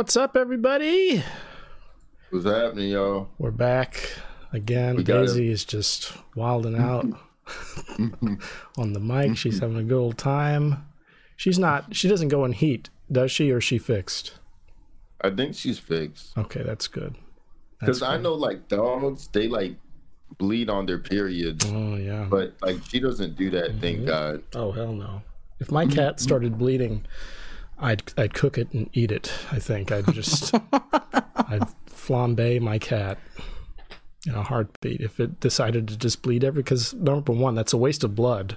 What's up, everybody? What's happening, y'all? We're back again. We Daisy is just wilding out on the mic. She's having a good old time. She's not. She doesn't go in heat, does she? Or is she fixed? I think she's fixed. Okay, that's good. Because I know, like dogs, they like bleed on their periods, Oh yeah. but like she doesn't do that. Thank mm-hmm. God. Oh hell no! If my cat started bleeding, I'd I'd cook it and eat it. I think I'd just I'd flambe my cat in a heartbeat if it decided to just bleed every. Because number one, that's a waste of blood.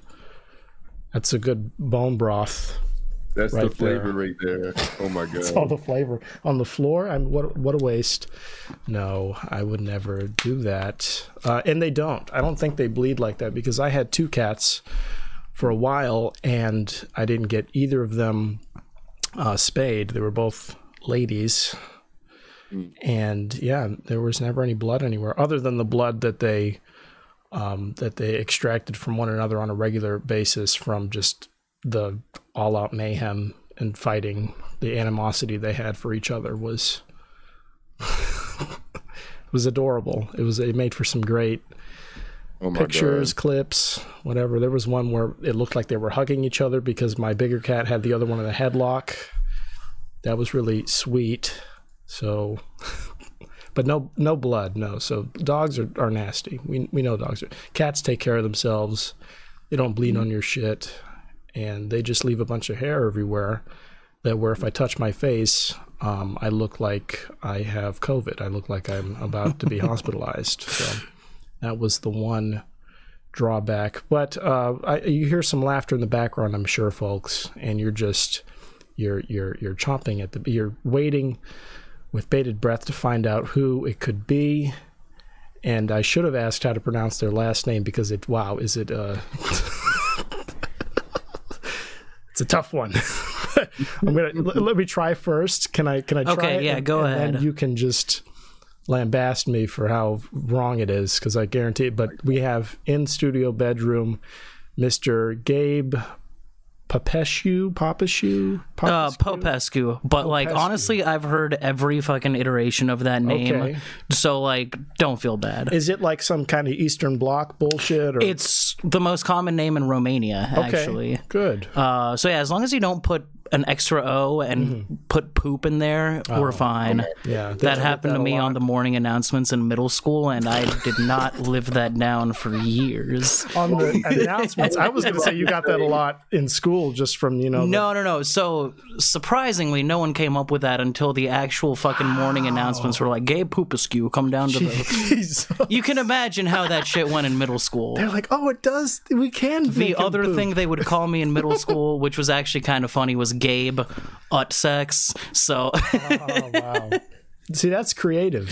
That's a good bone broth. That's Right the flavor right there. Oh my God. it's All the flavor on the floor. I'm what what a waste. No, I would never do that. Uh, and they don't. I don't think they bleed like that because I had two cats for a while and I didn't get either of them uh, spayed. They were both ladies. And yeah, there was never any blood anywhere other than the blood that they um, that they extracted from one another on a regular basis from just the all out mayhem and fighting. The animosity they had for each other was was adorable. It was it made for some great Oh pictures, clips, whatever. There was one where it looked like they were hugging each other because my bigger cat had the other one in a headlock. That was really sweet. So, but no, no blood, no. So dogs are, are nasty. We we know dogs are. Cats take care of themselves. They don't bleed on your shit, and they just leave a bunch of hair everywhere. That where if I touch my face, um, I look like I have COVID. I look like I'm about to be hospitalized. So that was the one drawback. But uh, I, you hear some laughter in the background, I'm sure, folks, and you're just you're you're you're chomping at the you're waiting with bated breath to find out who it could be. And I should have asked how to pronounce their last name because it wow is it uh it's a tough one. I'm gonna let, let me try first. Can I can I try Okay, yeah, And- go and ahead. you can just lambast me for how wrong it is because I guarantee it. But we have in studio bedroom Mr. Gabe Papescu, Papescu, Uh, Popescu, but like honestly, I've heard every fucking iteration of that name, Okay. so like, don't feel bad. Is it like some kind of Eastern Bloc bullshit? Or It's the most common name in Romania, okay, actually. good. Uh, so yeah, as long as you don't put an extra O and put poop in there, we're fine. Yeah, That happened to me on the morning announcements in middle school, and I did not live that down for years. on the announcements. I was going to say you got that a lot in school, just from you know. the- No, no, no. So surprisingly, no one came up with that until the actual fucking morning announcements were like, "Gay Poopaskew, come down to the." You can imagine how that shit went in middle school. They're like, oh, it does. We can. The make him other poop." thing they would call me in middle school, which was actually kind of funny, was Gabe Utsex. So Oh wow. See, that's creative.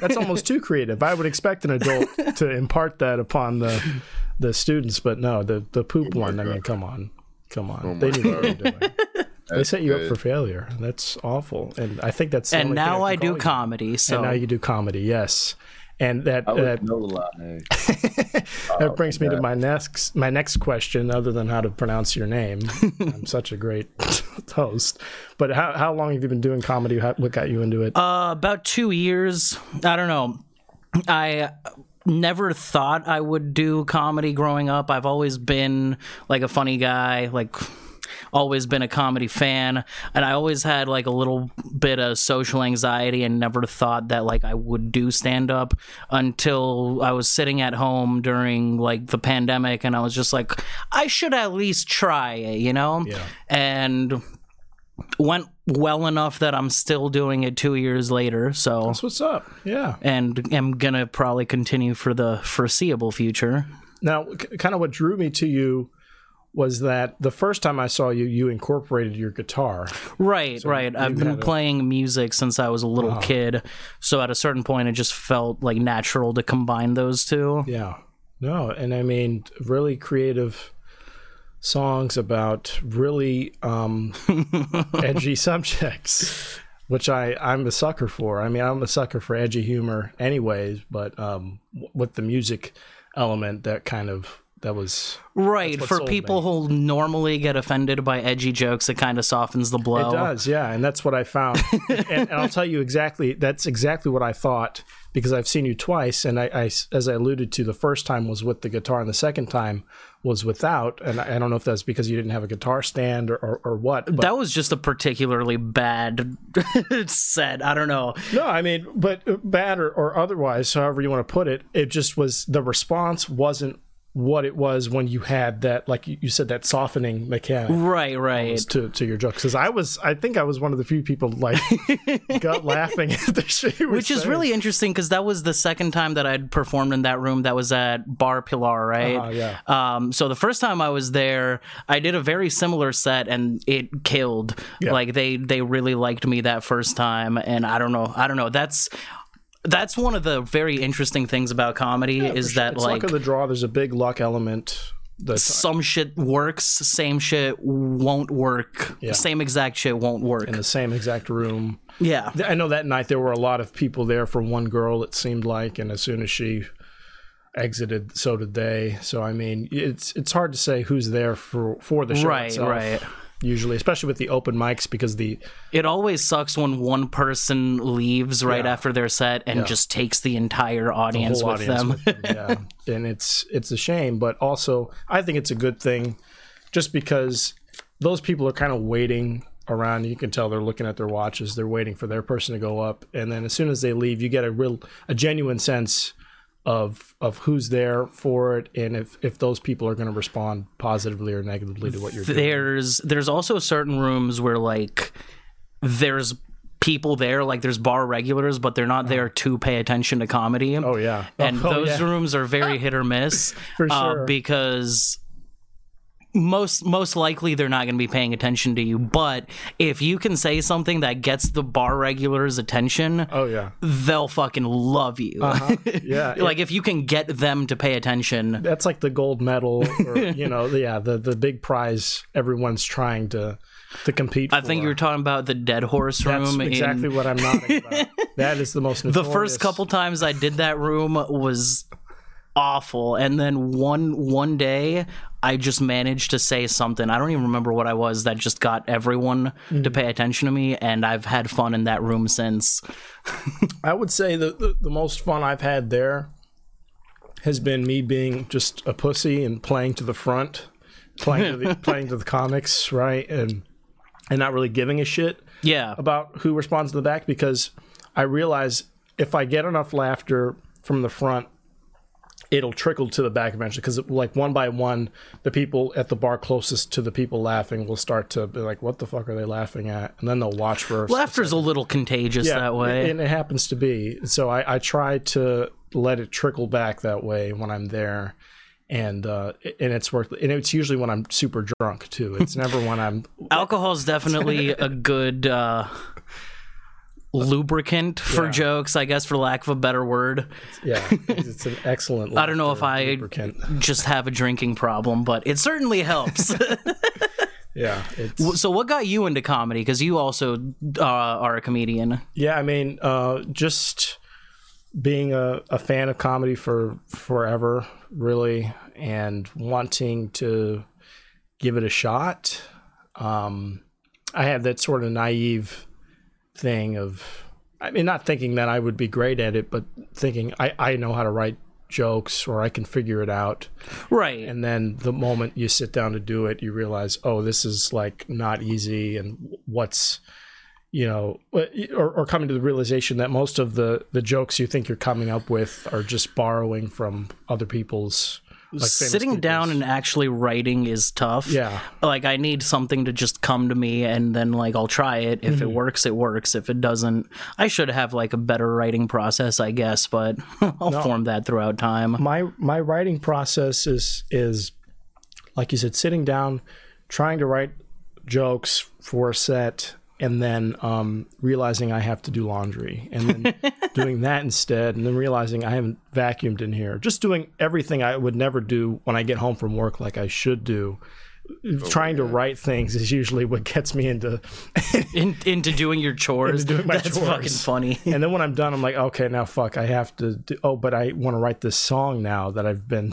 That's almost too creative. I would expect an adult to impart that upon the the students, but no, the the poop one. I mean, come on, come on. they knew what they were doing. They set you up for failure. That's awful. And I think that's. The and only thing now I can do call you. comedy. So And now you do comedy. Yes. And that I that no lie. that brings me to my next my next question other than how to pronounce your name i'm such a great host but how, how long have you been doing comedy how, what got you into it Uh, about two years. I don't know. I never thought I would do comedy growing up. I've always been like a funny guy, like always been a comedy fan and i always had like a little bit of social anxiety and never thought that like i would do stand up until i was sitting at home during like the pandemic and i was just like i should at least try it you know Yeah. and went well enough that I'm still doing it two years later. So, that's what's up yeah and I'm gonna probably continue for the foreseeable future. now c- kind of what drew me to you was that the first time i saw you you incorporated your guitar Right, right. I've been had a- playing music since I was a little kid, so at a certain point, it just felt like natural to combine those two. yeah no and i mean really creative songs about really um edgy subjects which i i'm a sucker for i mean i'm a sucker for edgy humor anyways but um with the music element that kind of that was Right. For people who normally get offended by edgy jokes, it kind of softens the blow. It does, yeah, and that's what I found. and, and I'll tell you exactly. That's exactly what I thought because I've seen you twice, and I, I, as I alluded to, the first time was with the guitar, and the second time was without. And I, I don't know if that's because you didn't have a guitar stand or, or, or what. But That was just a particularly bad set. I don't know. no, I mean, but uh, bad or, or otherwise, however you want to put it, it just was the response wasn't what it was when you had that, like you said, that softening mechanic. Right, right. to, to your jokes because I was I think I was one of the few people like got laughing at the shit Which is really interesting because that was the second time that I'd performed in that room. That was at Bar Pilar, right? Uh, yeah. Um, so the first time I was there, I did a very similar set and it killed. Like they they really liked me that first time, and I don't know, I don't know. That's that's one of the very interesting things about comedy is that it's like luck of the draw. There's a big luck element. That some shit works, same shit won't work, same exact shit won't work. in the same exact room. yeah. I know that night there were a lot of people there for one girl. It seemed like, and as soon as she exited, so did they. So I mean, it's it's hard to say who's there for for the show Right, itself, right. Usually, especially with the open mics, because the It always sucks when one person leaves right Yeah. after their set and just takes the entire audience whole with audience them. with them, yeah, and it's it's a shame, but also I think it's a good thing, just because those people are kind of waiting around. You can tell they're looking at their watches. They're waiting for their person to go up, and then as soon as they leave, you get a real a genuine sense of of who's there for it, and if if those people are going to respond positively or negatively to what you're doing. there's there's also certain rooms where like there's people there like there's bar regulars but they're not there to pay attention to comedy Oh yeah, and oh, those yeah. rooms are very hit or miss For uh, sure. because most most likely they're not going to be paying attention to you but if you can say something that gets the bar regulars attention Oh yeah, they'll fucking love you. Uh-huh. Yeah. like if you can get them to pay attention. That's like the gold medal or you know yeah the the big prize everyone's trying to to compete for. i think you were talking about the dead horse that's room exactly in what i'm nodding about. That is the most the first couple times i did that room was awful and then one one day i just managed to say something. I don't even remember what i was that just got everyone Mm. to pay attention to me and i've had fun in that room since. I would say the, the the most fun i've had there has been me being just a pussy and playing to the front playing to the playing to the comics right and and not really giving a shit yeah. about who responds to the back because I realize if I get enough laughter from the front, it'll trickle to the back eventually. Because like one by one, the people at the bar closest to the people laughing will start to be like, "What the fuck are they laughing at?" And then they'll watch for laughter's a little contagious that way and it happens to be. So I, I try to let it trickle back that way when I'm there. And uh, and it's worth and it's usually when I'm super drunk too. It's never when I'm alcohol's definitely a good uh lubricant for Yeah. jokes i guess for lack of a better word yeah. It's an excellent. i don't know if i lubricant. just have a drinking problem but it certainly helps Yeah, it's so what got you into comedy because you also uh, are a comedian yeah. I mean, uh, just being a, a fan of comedy for forever, really, and wanting to give it a shot. Um, I had that sort of naive thing of, I mean, not thinking that I would be great at it, but thinking I, I know how to write jokes or I can figure it out. right And then the moment you sit down to do it, you realize, oh, this is like not easy, and what's you know, or, or coming to the realization that most of the the jokes you think you're coming up with are just borrowing from other people's. Like sitting down and actually writing is tough. Yeah, like i need something to just come to me and then like i'll try it. If it mm-hmm. works it works. If it doesn't i should have like a better writing process i guess but i'll form that throughout time. My my writing process is is like you said, sitting down, trying to write jokes for a set, and then um, realizing I have to do laundry, and then doing that instead, and then realizing I haven't vacuumed in here. Just doing everything I would never do when I get home from work, like I should do. Trying to write things is usually what gets me into. In, into doing your chores Into doing my that's chores. fucking funny and then when I'm done, I'm like, okay, now fuck, I have to. Do, oh, but I want to write this song now that I've been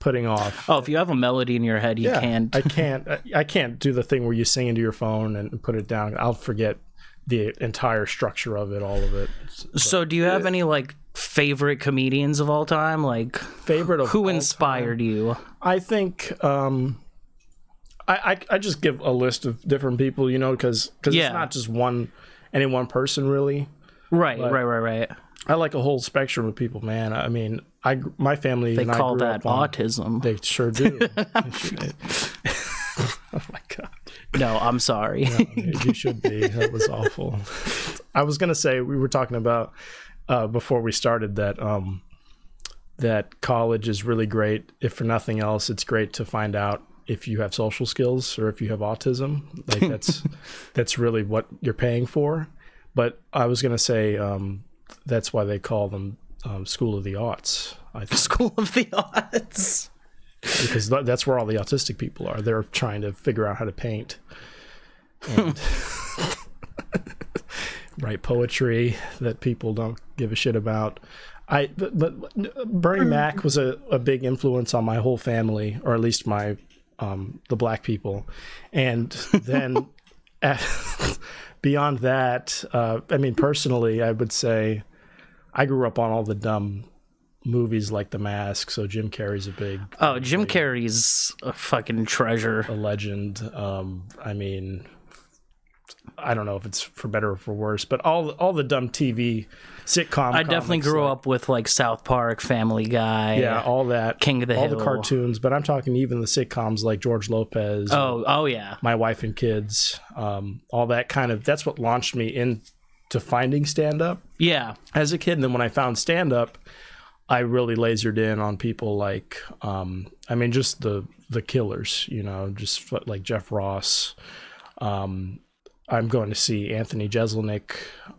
putting off. Oh, if you have a melody in your head, you Yeah, can't. I can't. I- can't do the thing where you sing into your phone and put it down. I'll forget the entire structure of it, all of it. so, do you have any like favorite comedians of all time? Like, Favorite of who inspired you? I think um, I, I I just give a list of different people, you know, because Yeah. it's not just one any one person really. Right, right, right, right. I like a whole spectrum of people, man. I mean, I my family They and call that up on, autism. They sure do. Oh my god. no, I'm sorry. you should be. That was awful. I was gonna say we were talking about uh, before we started that um, that college is really great. If for nothing else, it's great to find out if you have social skills or if you have autism. Like that's that's really what you're paying for. But I was gonna say um, that's why they call them um, School of the Arts. I think, School of the Arts. because th- that's where all the autistic people are. They're trying to figure out how to paint. And write poetry that people don't give a shit about. I but, but Bernie Mac was a, a big influence on my whole family, or at least my um, the black people, and then at, beyond that, uh, I mean personally, I would say I grew up on all the dumb movies like The Mask, so Jim Carrey's a big Oh, Jim Carrey's a fucking treasure. a legend. Um, I mean, I don't know if it's for better or for worse, but all all the dumb TV sitcom. I definitely grew like- up with like South Park, Family Guy. Yeah, all that King of the all Hill. the cartoons, but I'm talking even the sitcoms like George Lopez. Oh, oh yeah. My Wife and Kids, um, all that kind of. That's what launched me into finding stand up Yeah. as a kid. And then when I found stand up, I really lasered in on people like, um, I mean, just the the killers, you know, just like Jeff Ross. Um, I'm going to see Anthony Jeselnik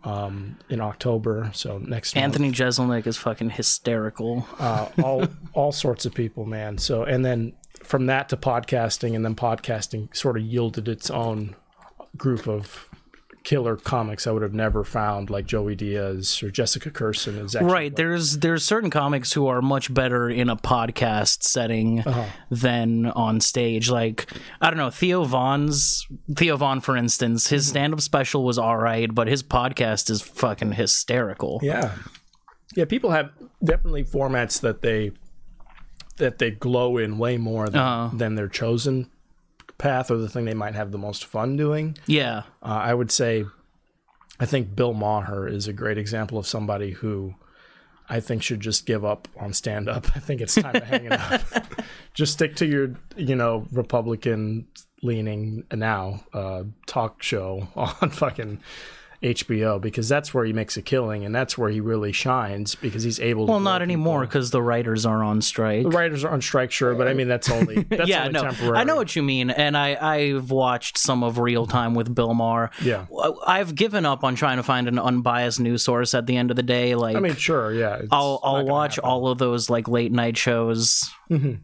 um, in October, so next month. Anthony Jeselnik is fucking hysterical. uh, all all sorts of people, man. So and then from that to podcasting, and then podcasting sort of yielded its own group of killer comics I would have never found, like Joey Diaz or Jessica Kirson. Is actually Right. There's there's certain comics who are much better in a podcast setting Uh-huh. than on stage. Like I don't know, Theo Von's Theo Von, for instance, his stand up special was alright, but his podcast is fucking hysterical. Yeah, yeah. People have definitely formats that they that they glow in way more than, Uh-huh. than their chosen path or the thing they might have the most fun doing. Yeah. Uh, I would say, I think Bill Maher is a great example of somebody who I think should just give up on stand up. I think it's time to hang it up. just stick to your, you know, Republican leaning now uh, talk show on fucking HBO because that's where he makes a killing and that's where he really shines because he's able. to Well, not anymore because the writers are on strike. The writers are on strike, sure, but I mean that's only that's yeah, only no, temporary. I know what you mean, and I I've watched some of Real Time with Bill Maher. Yeah. I've given up on trying to find an unbiased news source at the end of the day. Like, I mean, sure, yeah. I'll I'll watch happen. Mm-hmm. all of those like late night shows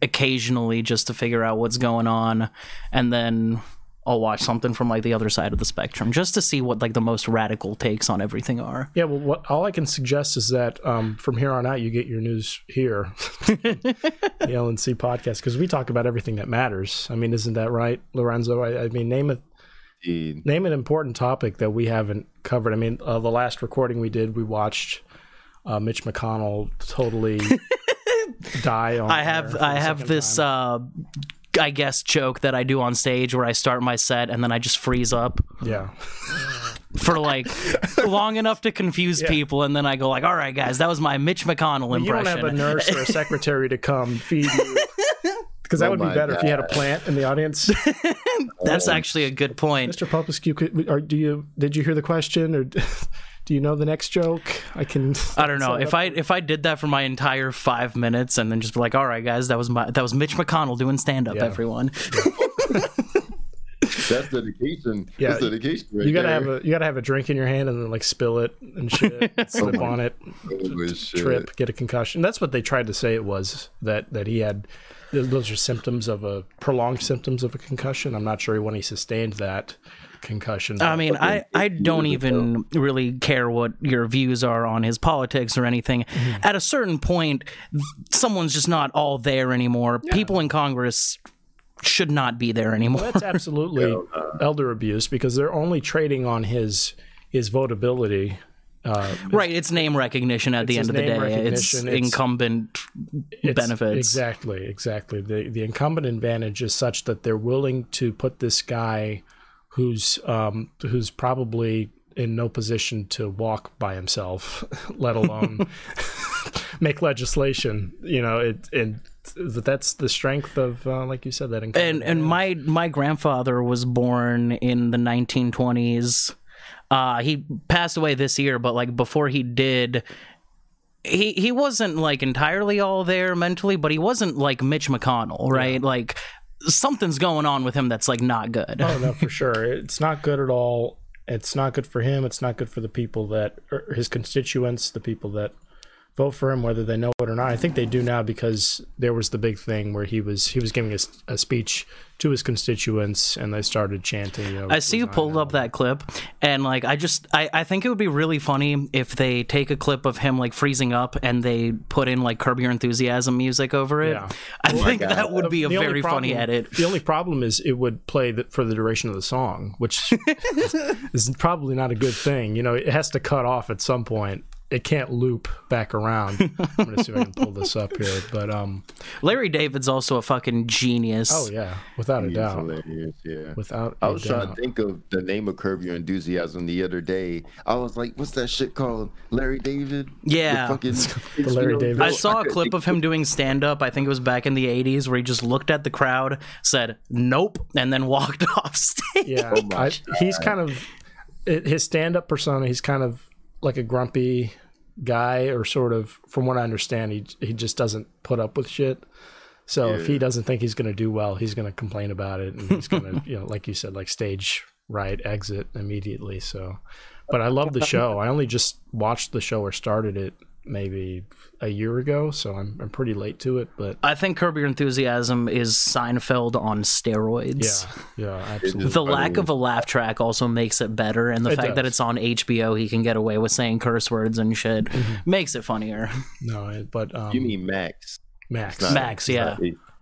occasionally just to figure out what's going on, and then I'll watch something from like the other side of the spectrum just to see what like the most radical takes on everything are. Yeah, well, what, all I can suggest is that um, from here on out, you get your news here, the L&C podcast, because we talk about everything that matters. I mean, isn't that right, Lorenzo? I, I mean, name it. Indeed. Name an important topic that we haven't covered. I mean, uh, the last recording we did, we watched uh, Mitch McConnell totally die on. I have I have this uh I guess joke that I do on stage where I start my set and then I just freeze up yeah, for like long enough to confuse people and then I go like, "All right, guys, that was my Mitch McConnell impression." you don't impression." have a nurse or a secretary to come feed you. Because that Oh would be my better if you had a plant in the audience. That's oh. actually a good point. Mr. Popescu, could, or do you did you hear the question or do you know the next joke? I can. I don't know if I if I did that for my entire five minutes and then just be like, "All right, guys, that was my that was Mitch McConnell doing stand up." Yeah. Everyone, That's dedication. Yeah, That's dedication. Right you gotta there. have a you gotta have a drink in your hand and then like spill it and shit, slip on it, Oh, shit. trip, get a concussion. That's what they tried to say it was that that he had. Those are symptoms of a prolonged symptoms of a concussion. I'm not sure when he sustained that concussion. I mean, I, I don't even really care what your views are on his politics or anything. Mm-hmm. At a certain point, someone's just not all there anymore. People in Congress should not be there anymore. that's absolutely elder abuse because they're only trading on his his votability. Uh, right, it's name recognition at the end of the day. It's it's- incumbent it's- benefits. Exactly, exactly. The the incumbent advantage is such that they're willing to put this guy who's um who's probably in no position to walk by himself, let alone make legislation. You know, it and that's the strength of, uh, like you said, that and and my my grandfather was born in the 1920s. Uh, he passed away this year, but like before he did, he he wasn't like entirely all there mentally, but he wasn't like Mitch McConnell, right? Like something's going on with him that's like not good. Oh no, for sure. It's not good at all. It's not good for him. It's not good for the people that his constituents, the people that vote for him, whether they know it or not. I think they do now because there was the big thing where he was he was giving a speech to his constituents, and they started chanting. You know, I see you pulled up that clip, and like I just I, I think it would be really funny if they take a clip of him like freezing up and they put in like Curb Your Enthusiasm music over it. Yeah. I oh think that would be a The only very funny edit. The only problem is it would play the, for the duration of the song, which is probably not a good thing. You know, it has to cut off at some point. It can't loop back around. I'm gonna see if I can pull this up here, but um, Larry David's also a fucking genius. oh yeah, without a doubt, hilarious, yeah. without. I was trying doubt. to think of the name of Curb Your Enthusiasm the other day. I was like, "What's that shit called?" Larry David. Yeah. The fucking The Larry HBO David. I saw a clip of him doing stand up. I think it was back in the 80s where he just looked at the crowd, said, nope, and then walked off stage. Yeah, Oh my I, he's kind of his stand-up persona. He's kind of like a grumpy guy, or sort of, from what I understand, he he just doesn't put up with shit. So if he doesn't think he's going to do well, he's going to complain about it, and he's going to, you know, like you said, like stage right, exit immediately. So, but I love the show. I only just watched the show or started it maybe a year ago, so I'm I'm pretty late to it. But I think Curb Your Enthusiasm is Seinfeld on steroids. yeah, yeah, absolutely. The lack of a laugh track also makes it better, and the It fact that it's on HBO, he can get away with saying curse words and shit, Mm-hmm. makes it funnier. No, but um, You mean Max? Max? Not- Max, yeah.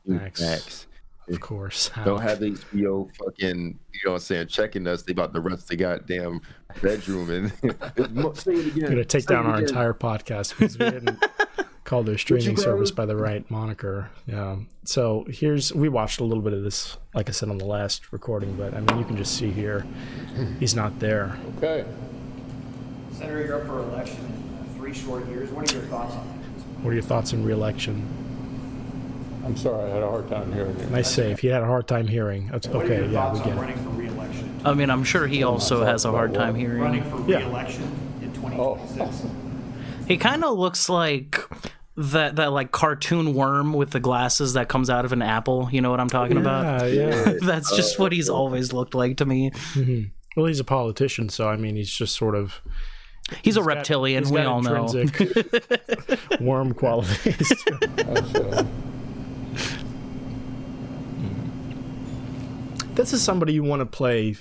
Max. Max. Of course. Don't have HBO fucking, you know what I'm saying, checking us. They about to rest the goddamn bedroom and say it again. We're gonna take say down our again. entire podcast because we didn't call their streaming service by the right moniker. Yeah. So here's we watched a little bit of this, like I said on the last recording, but I mean you can just see here, he's not there. Okay. Senator, you're up for election in three short years. What are your thoughts on that? What are your thoughts on re-election? I'm sorry, I had a hard time hearing you. Nice save. He had a hard time hearing. That's What are okay. your Yeah, we thoughts get on it. running for re-election? I mean, I'm sure he also has a hard time Running hearing. for Yeah. re-election in Oh, 2026. He kind of looks like that that like cartoon worm with the glasses that comes out of an apple. You know what I'm talking about? Yeah, yeah. That's just what he's always looked like to me. Well, he's a politician, so I mean, he's just sort of He's a got- reptilian. he's we got all know. intrinsic worm qualities. That's, uh, this is somebody you want to play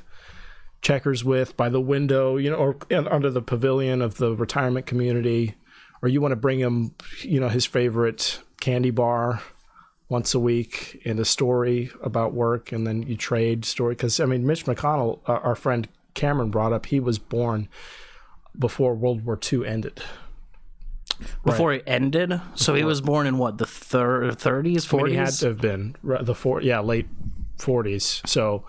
checkers with by the window, you know, or under the pavilion of the retirement community, or you want to bring him, you know, his favorite candy bar once a week and a story about work, and then you trade story. Because I mean, Mitch McConnell, our friend Cameron brought up, he was born before World War II ended. Before it ended, so he was born in what the thir- 30s, I mean, he had to have been the four, yeah, late forties. So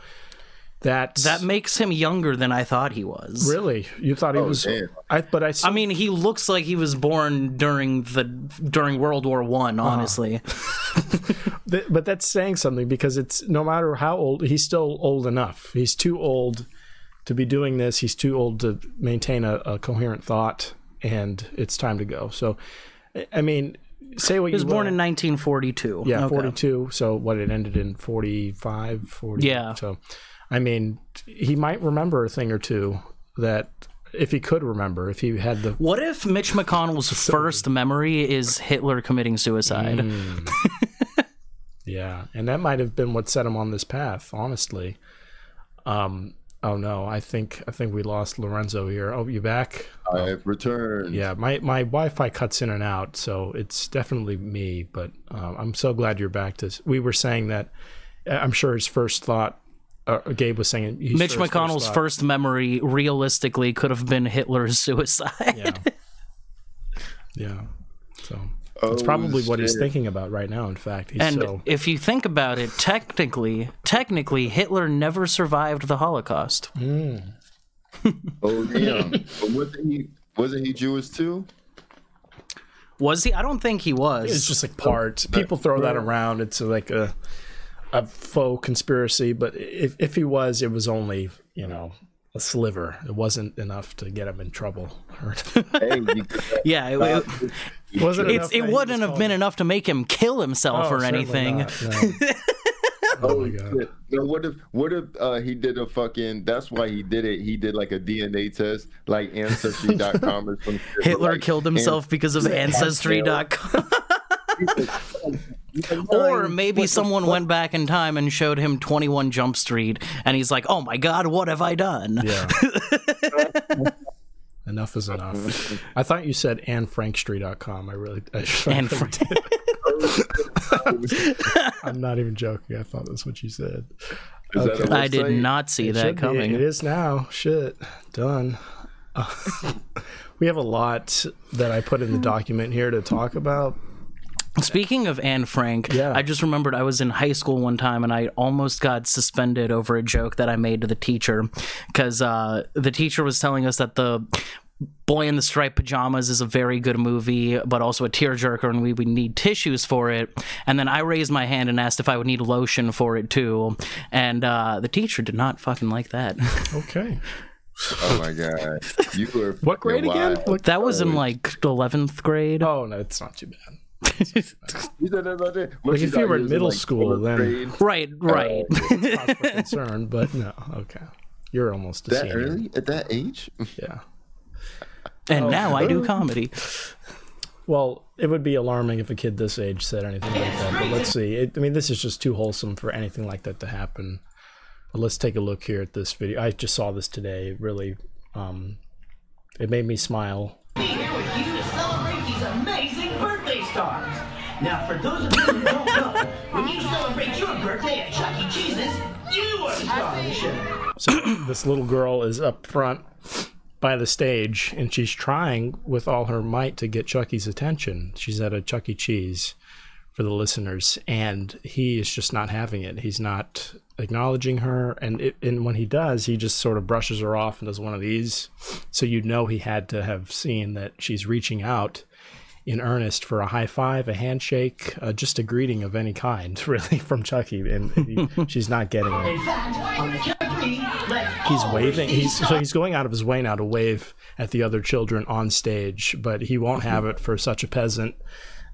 that's That makes him younger than I thought he was. really you thought he was. damn. I but I. I mean, he looks like he was born during the during World War One. Uh-huh. Honestly, but that's saying something because it's no matter how old he's still old enough. He's too old to be doing this. He's too old to maintain a, a coherent thought, and it's time to go. So, I- mean, say what he was you born will. in 1942. yeah Okay. 42. So what it ended in 45, 40. Yeah. So, I mean, he might remember a thing or two that if he could remember, if he had the What if Mitch McConnell's first memory is Hitler committing suicide? Mm. yeah, and that might have been what set him on this path. Honestly, um, oh no, I think I think we lost Lorenzo here. Oh, you back? I've returned. Yeah, my my Wi-Fi cuts in and out, so it's definitely me. But um, I'm so glad you're back. To we were saying that. uh, I'm sure his first thought. Uh, Gabe was saying he's Mitch sure McConnell's thought- first memory realistically could have been Hitler's suicide. Yeah. yeah. So Oh, it's probably what he's thinking about right now. In fact, he's And so if you think about it, technically, technically, Hitler never survived the Holocaust. Oh damn! but wasn't he? Wasn't he Jewish too? Was he? I don't think he was. it's just like part. People throw that around. It's like a a faux conspiracy, but if if he was, it was only you know a sliver. It wasn't enough to get him in trouble. Hey, yeah, it, it, wasn't it's, it wouldn't have been enough to make him kill himself oh, or anything. oh, my God. shit. No, what if what if uh, he did a fucking? That's why he did it. He did like a DNA test, like Ancestry.com or some shit. Hitler Like, killed himself because of Ancestry.com. and- Or maybe someone went back in time and showed him 21 Jump Street, and he's like, oh my god, what have I done? Yeah. enough is enough. I thought you said AnneFrankStreet.com. I really. I And I'm not even joking. I thought that's what you said. Is that a I did website? not see It that should be. coming. It is now. Shit. Done. Uh, we have a lot that I put in the document here to talk about. Speaking of Anne Frank, Yeah. I just remembered I was in high school one time and I almost got suspended over a joke that I made to the teacher because uh, the teacher was telling us that the Boy in the Striped Pajamas is a very good movie, but also a tearjerker, and we would need tissues for it. And then I raised my hand and asked if I would need lotion for it too. And uh, the teacher did not fucking like that. Okay. Oh my god! You were What grade fucking again? What- that was in like 11th grade. oh, no, it's not too bad. You said that about Like, if you were in middle like, school, then- grade? Right, right. Cause for concern, but no. Okay. You're almost a that senior. early at that age? Yeah. And now I do comedy. Well, it would be alarming if a kid this age said anything like that. But let's see. It, I mean, this is just too wholesome for anything like that to happen. But let's take a look here at this video. I just saw this today. It really, um, it made me smile. here with you to celebrate these amazing birthday stars. Now, for those of you who don't know, when you celebrate your birthday at Chuck E. Cheese's, you are the star of the show. So this little girl is up front by the stage, and she's trying with all her might to get Chucky's attention. She's at a Chuck E. Cheese for the listeners, and he is just not having it. He's not acknowledging her, and it, and when he does, he just sort of brushes her off and does one of these. So you know he had to have seen that she's reaching out in earnest for a high five, a handshake, uh, just a greeting of any kind, really, from Chucky, and he, she's not getting it. In fact, on the count of three, let's he's waving. He's so he's going out of his way now to wave at the other children on stage but he won't have it for such a peasant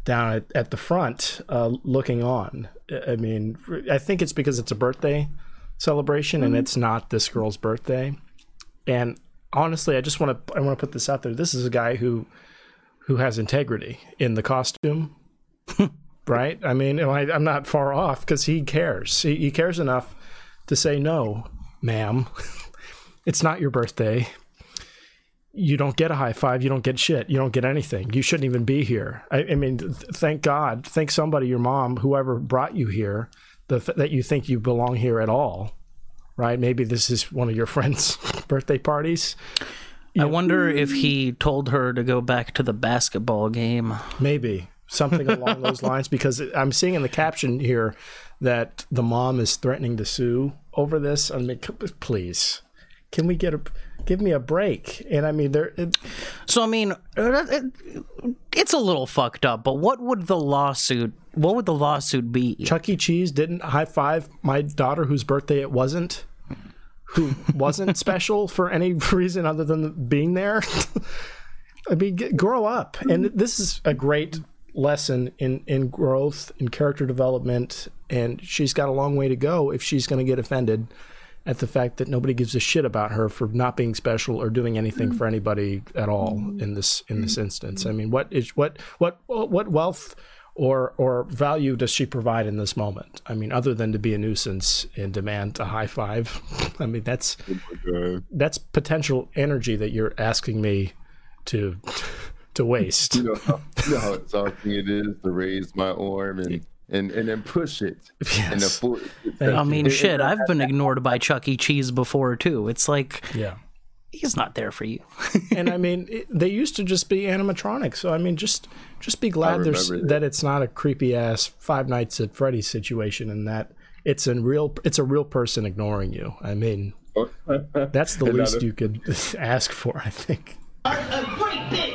down at, at the front uh, looking on. I- i mean i think it's because it's a birthday celebration and it's not this girl's birthday. And honestly i just want to i want to put this out there. This is a guy who who has integrity in the costume right i mean I, i'm not far off because he cares he, he cares enough to say no ma'am it's not your birthday. You don't get a high five. You don't get shit. You don't get anything. You shouldn't even be here. I, I mean, th- thank God. Thank somebody, your mom, whoever brought you here, the, that you think you belong here at all. Right? Maybe this is one of your friends' birthday parties. I wonder if he told her to go back to the basketball game. Maybe something along those lines because I'm seeing in the caption here that the mom is threatening to sue over this. I mean, please, can we get a give me a break? And I mean, there. It, So I mean, uh, it- it's a little fucked up. But what would the lawsuit? What would the lawsuit be? Chuck E. Cheese didn't high five my daughter whose birthday it wasn't, who wasn't special for any reason other than being there. I mean, get, grow up. And this is a great lesson in, in growth, in character development. And she's got a long way to go if she's going to get offended at the fact that nobody gives a shit about her for not being special or doing anything mm. for anybody at all in this in this mm. instance. I mean, what is what what what wealth or or value does she provide in this moment? I mean, other than to be a nuisance and demand a high five. I mean, that's oh Okay. that's potential energy that you're asking me to to waste. You know, how, you know how exhausting it is to raise my arm and and, and then push it. And the Yes. I mean, shit, I've been ignored by Chuck E. Cheese before too. It's like Yeah. He's not there for you. and I mean, it, they used to just be animatronic. So I mean, just just be glad there's remember that. that. it's not a creepy ass Five Nights at Freddy's situation, and that it's a real it's a real person ignoring you. I mean, that's the least you could ask for, I think. A great big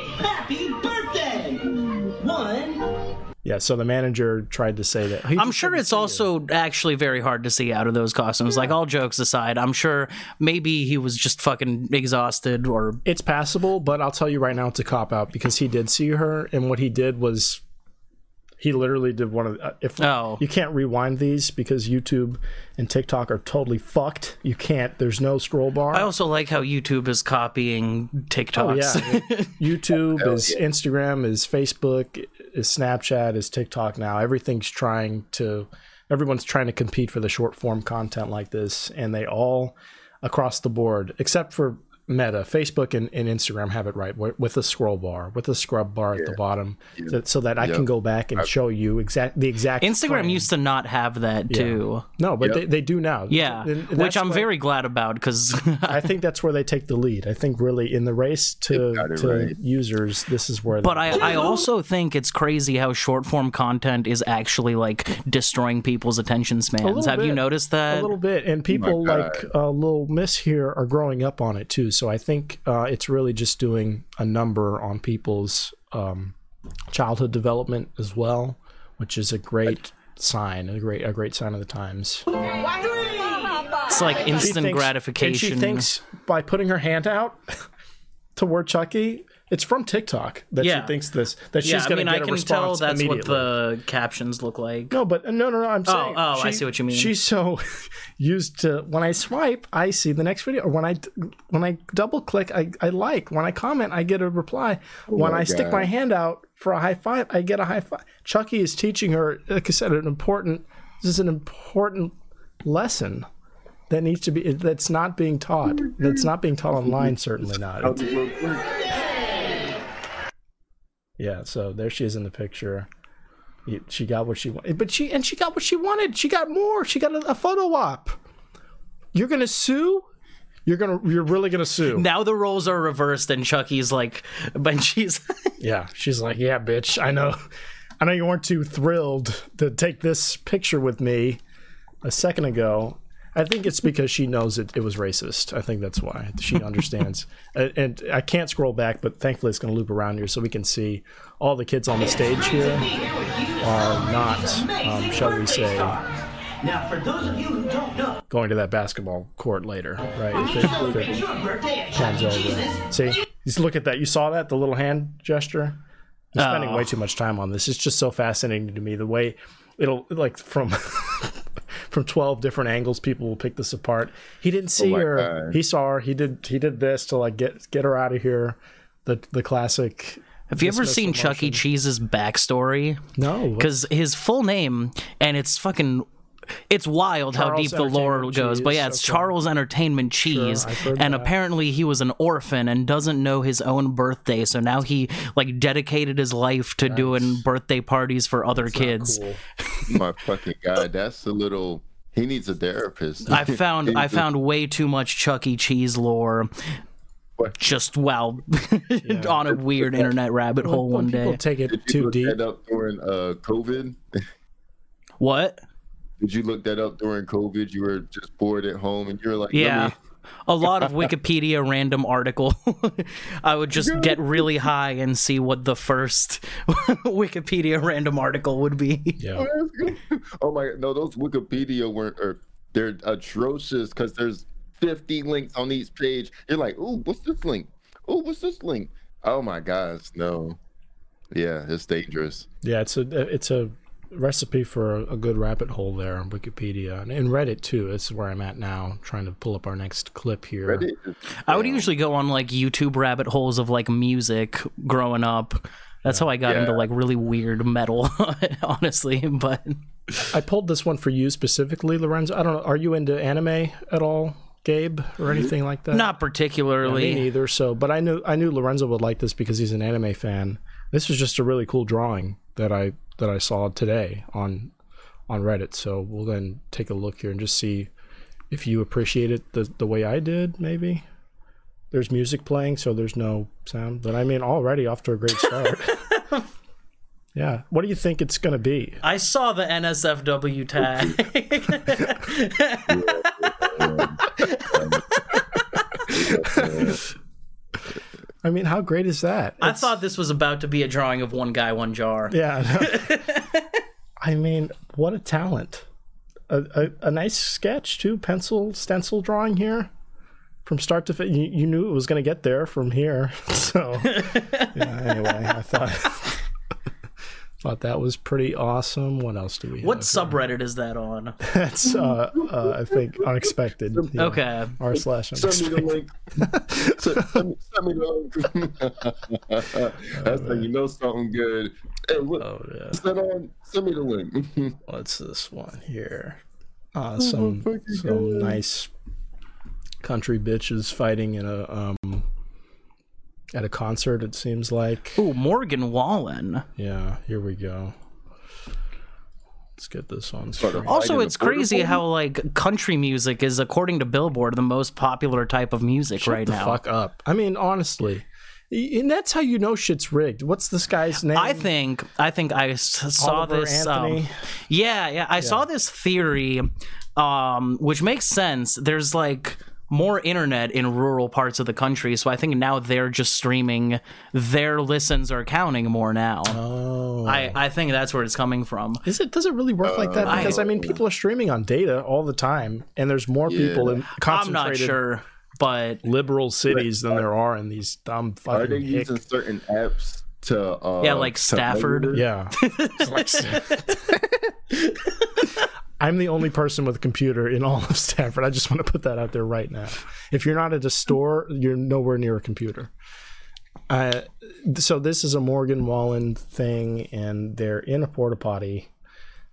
Yeah. So the manager tried to say that. I'm sure it's also actually very hard to see out of those costumes. Like all jokes aside, I'm sure maybe he was just fucking exhausted or It's passable, but I'll tell you right now, it's a cop out because he did see her, and what he did was he literally did one of the, uh, if Oh. you can't rewind these because YouTube and TikTok are totally fucked. You can't. There's no scroll bar. I also like how YouTube is copying Oh TikToks. yeah, YouTube is Instagram is Facebook is Snapchat is TikTok now. Everything's trying to everyone's trying to compete for the short form content like this, and they all across the board, except for Meta, Facebook and, and Instagram have it right with a scroll bar, with a scrub bar at the bottom, so, so that I can go back and show you exact the exact. Instagram frame. used to not have that too. no, but Yep. they, they do now. Yeah, And- and which I'm why- very glad about because I think that's where they take the lead. I think really in the race to, to right. users, this is where. But I, I also think it's crazy how short form content is actually like destroying people's attention spans. little Have you noticed that? a little bit and people God. like uh, little miss here are growing up on it too so i think uh, it's really just doing a number on people's um, childhood development as well which is a great sign a great a great sign of the times It's like She instant thinks- gratification. and she thinks by putting her hand out toward chucky it's from tiktok that Yeah. she thinks this that she's yeah, I going to mean, get I a can tell response that's what the captions look like. No, but no, no, no. I'm oh, saying. oh, I see what you mean. She's so used to when I swipe, I see the next video, or when I when I double click, I, I like. When I comment, I get a reply. when my I stick my hand out for a high five, I get a high five. Chucky is teaching her, like I said, an important. This is an important lesson that needs to be that's not being taught. That's not being taught online. Certainly not. Yeah, so there she is in the picture. She got what she wanted, eh, but she and she got what she wanted. She got more. She got a, a photo op. You're gonna sue? You're gonna? You're really gonna sue? Now the roles are reversed, and Chucky's like, but she's Yeah. She's like, yeah, bitch. I know. I know you weren't too thrilled to take this picture with me a second ago. I think it's because she knows it, it was racist. I think that's why she understands. and, and I can't scroll back, but thankfully it's going to loop around here so we can see all the kids on the stage here are not, um, shall we say, Now, for those of you who don't know, going to that basketball court later, right? If it- if it your birthday at Chuck pans over. See, just look at that. You saw that the little hand gesture. I'm spending Oh. way too much time on this. It's just so fascinating to me the way it'll like from from twelve different angles. People will pick this apart. He didn't see oh my her. God. He saw her. He did. He did this to like get get her out of here. The the classic. Have you ever dismiss seen Chuck E. Cheese's backstory? No, Because his full name, and it's fucking. It's wild how deep the lore Entertainment goes, but yeah, it's okay. Charles Entertainment Cheese, I've and that. apparently he was an orphan and doesn't know his own birthday, so now he like dedicated his life to doing birthday parties for other kids. cool. My fucking god, that's a little. He needs a therapist. I found I found way too much Chuck E. Cheese lore. What? Just wow, on a weird internet rabbit hole When one people day. take it Did you too deep. that up during uh, COVID? What? Did you look that up during COVID? You were just bored at home and you were like, Yeah. A lot of Wikipedia random article. I would just get really high and see what the first Wikipedia random article would be. Yeah. oh my god, no, those Wikipedia weren't or they're atrocious because there's 50 links on each page. You're like, oh, what's this link? Oh, what's this link? Oh my gosh, no. Yeah, it's dangerous. Yeah, it's a it's a recipe for a, a good rabbit hole there on Wikipedia and, and Reddit too. This is where I'm at now, trying to pull up our next clip here. Reddit I would usually go on like YouTube rabbit holes of like music growing up. That's how I got into like really weird metal, honestly. But I pulled this one for you specifically, Lorenzo. I don't know. Are you into anime at all, Gabe, or mm-hmm. anything like that? not Me particularly. neither. So, but I knew I knew Lorenzo would like this because he's an anime fan. This was just a really cool drawing that I that I saw today on on Reddit. So we'll then take a look here and just see if you appreciate it the the way I did. Maybe there's music playing, so there's no sound. But I mean, already off to a great start. yeah. What do you think it's gonna be? I saw the NSFW tag. I mean, how great is that? I thought this was about to be a drawing of one guy, one jar. Yeah. I mean, what a talent. A, a, a nice sketch, too. Pencil, stencil drawing here from start to finish. You, you knew it was going to get there from here. So, yeah, anyway, I thought. Thought that was pretty awesome. What else do we What have? subreddit is that on? That's uh, uh, I think unexpected. Yeah. Okay. R slash Send me the unexpected. link. send, send me, the link. That's how you know something good. Hey, what, Oh yeah. send, on, send me the link. What's this one here? Uh, some some nice country bitches fighting in a um at a concert. It seems like. Oh, Morgan Wallen. Yeah, here we go. Let's get this on screen. Also, it's crazy force? how like country music is, according to Billboard, the most popular type of music Shut right the now. fuck up. I mean, honestly, and that's how you know shit's rigged. What's this guy's name? I think I think I s- saw Oliver this. Um, Anthony? yeah, yeah, I saw this theory, um, which makes sense. There's like more internet in rural parts of the country, so I think now they're just streaming. Their listens are counting more now. Oh, I, I think that's where it's coming from. is it? Does it really work like that? Because I mean, people are streaming on data all the time, and there's more people in I'm not sure, but liberal cities than there are in these dumb Are they fucking hick using certain apps to? Uh, Yeah, like Stafford. Yeah. Like- I'm the only person with a computer in all of Stafford. I just want to put that out there right now. If you're not at a store, you're nowhere near a computer. Uh, so this is a Morgan Wallen thing, and they're in a porta potty,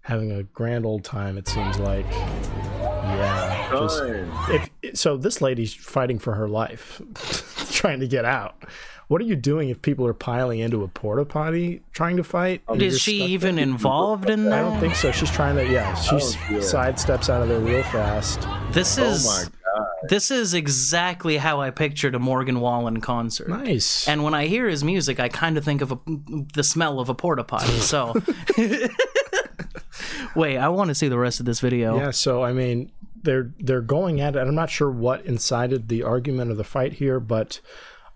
having a grand old time. It seems like, yeah. Just, if so, this lady's fighting for her life, trying to get out. What are you doing if people are piling into a porta potty trying to fight? Oh, and is she stuck even involved in that? I don't think so. She's trying to, yeah. Oh, she Oh, sidesteps out of there real fast. This Oh is my god! this is exactly how I pictured a Morgan Wallen concert. Nice. And when I hear his music, I kind of think of a, the smell of a porta potty. So, wait, I want to see the rest of this video. yeah. So I mean, they're they're going at it. I'm not sure what incited the argument or the fight here, but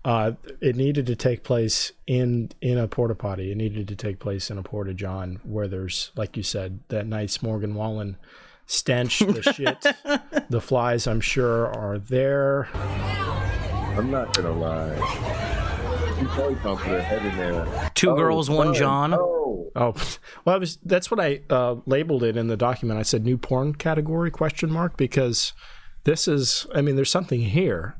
uh, it needed to take place in in a porta potty. It needed to take place in a porta john where there's, like you said, that nice Morgan Wallen stench, the shit, the flies. I'm sure are there. I'm not gonna lie. You probably come to head in there. Two girls, one son. John. Oh, Oh, well, I was, that's what I uh, labeled it in the document. I said new porn category question mark because this is. I mean, there's something here.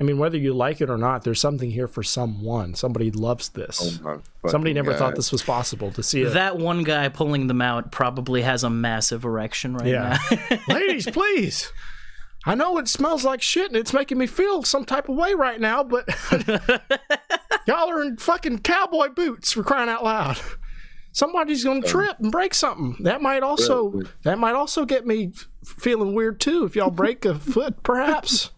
I mean, whether you like it or not, there's something here for someone. Somebody loves this. Oh my Somebody fucking never thought this was possible to see it. That one guy pulling them out probably has a massive erection right yeah, now. ladies, please. I know it smells like shit and it's making me feel some type of way right now, but y'all are in fucking cowboy boots for crying out loud. Somebody's gonna oh. trip and break something. That might also that might also get me feeling weird too. If y'all break a foot, perhaps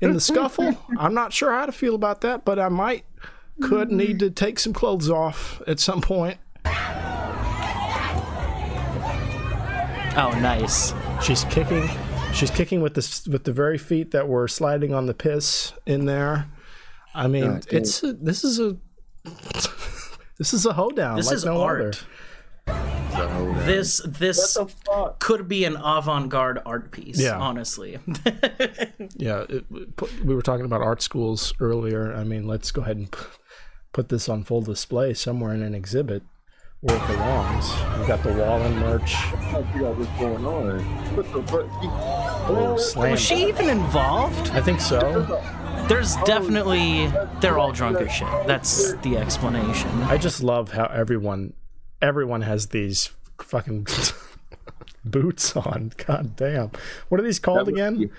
in the scuffle, I'm not sure how to feel about that, but I might could need to take some clothes off at some point. oh, nice. She's kicking. She's kicking with the with the very feet that were sliding on the piss in there. I mean, God it's a, this is a this is a hodown. This like is no art. Other. This this What the fuck? could be an avant-garde art piece. Yeah. honestly. Yeah, it, we were talking about art schools earlier. I mean, let's go ahead and put this on full display somewhere in an exhibit. where it belongs. We've got the Wallen merch. I what's going on. What the fuck? Oh, slam. Was she even involved? I think so. There's oh, definitely they're all drunk as shit. That's the explanation. I just love how everyone everyone has these fucking boots on. God damn. What are these called That must again? be-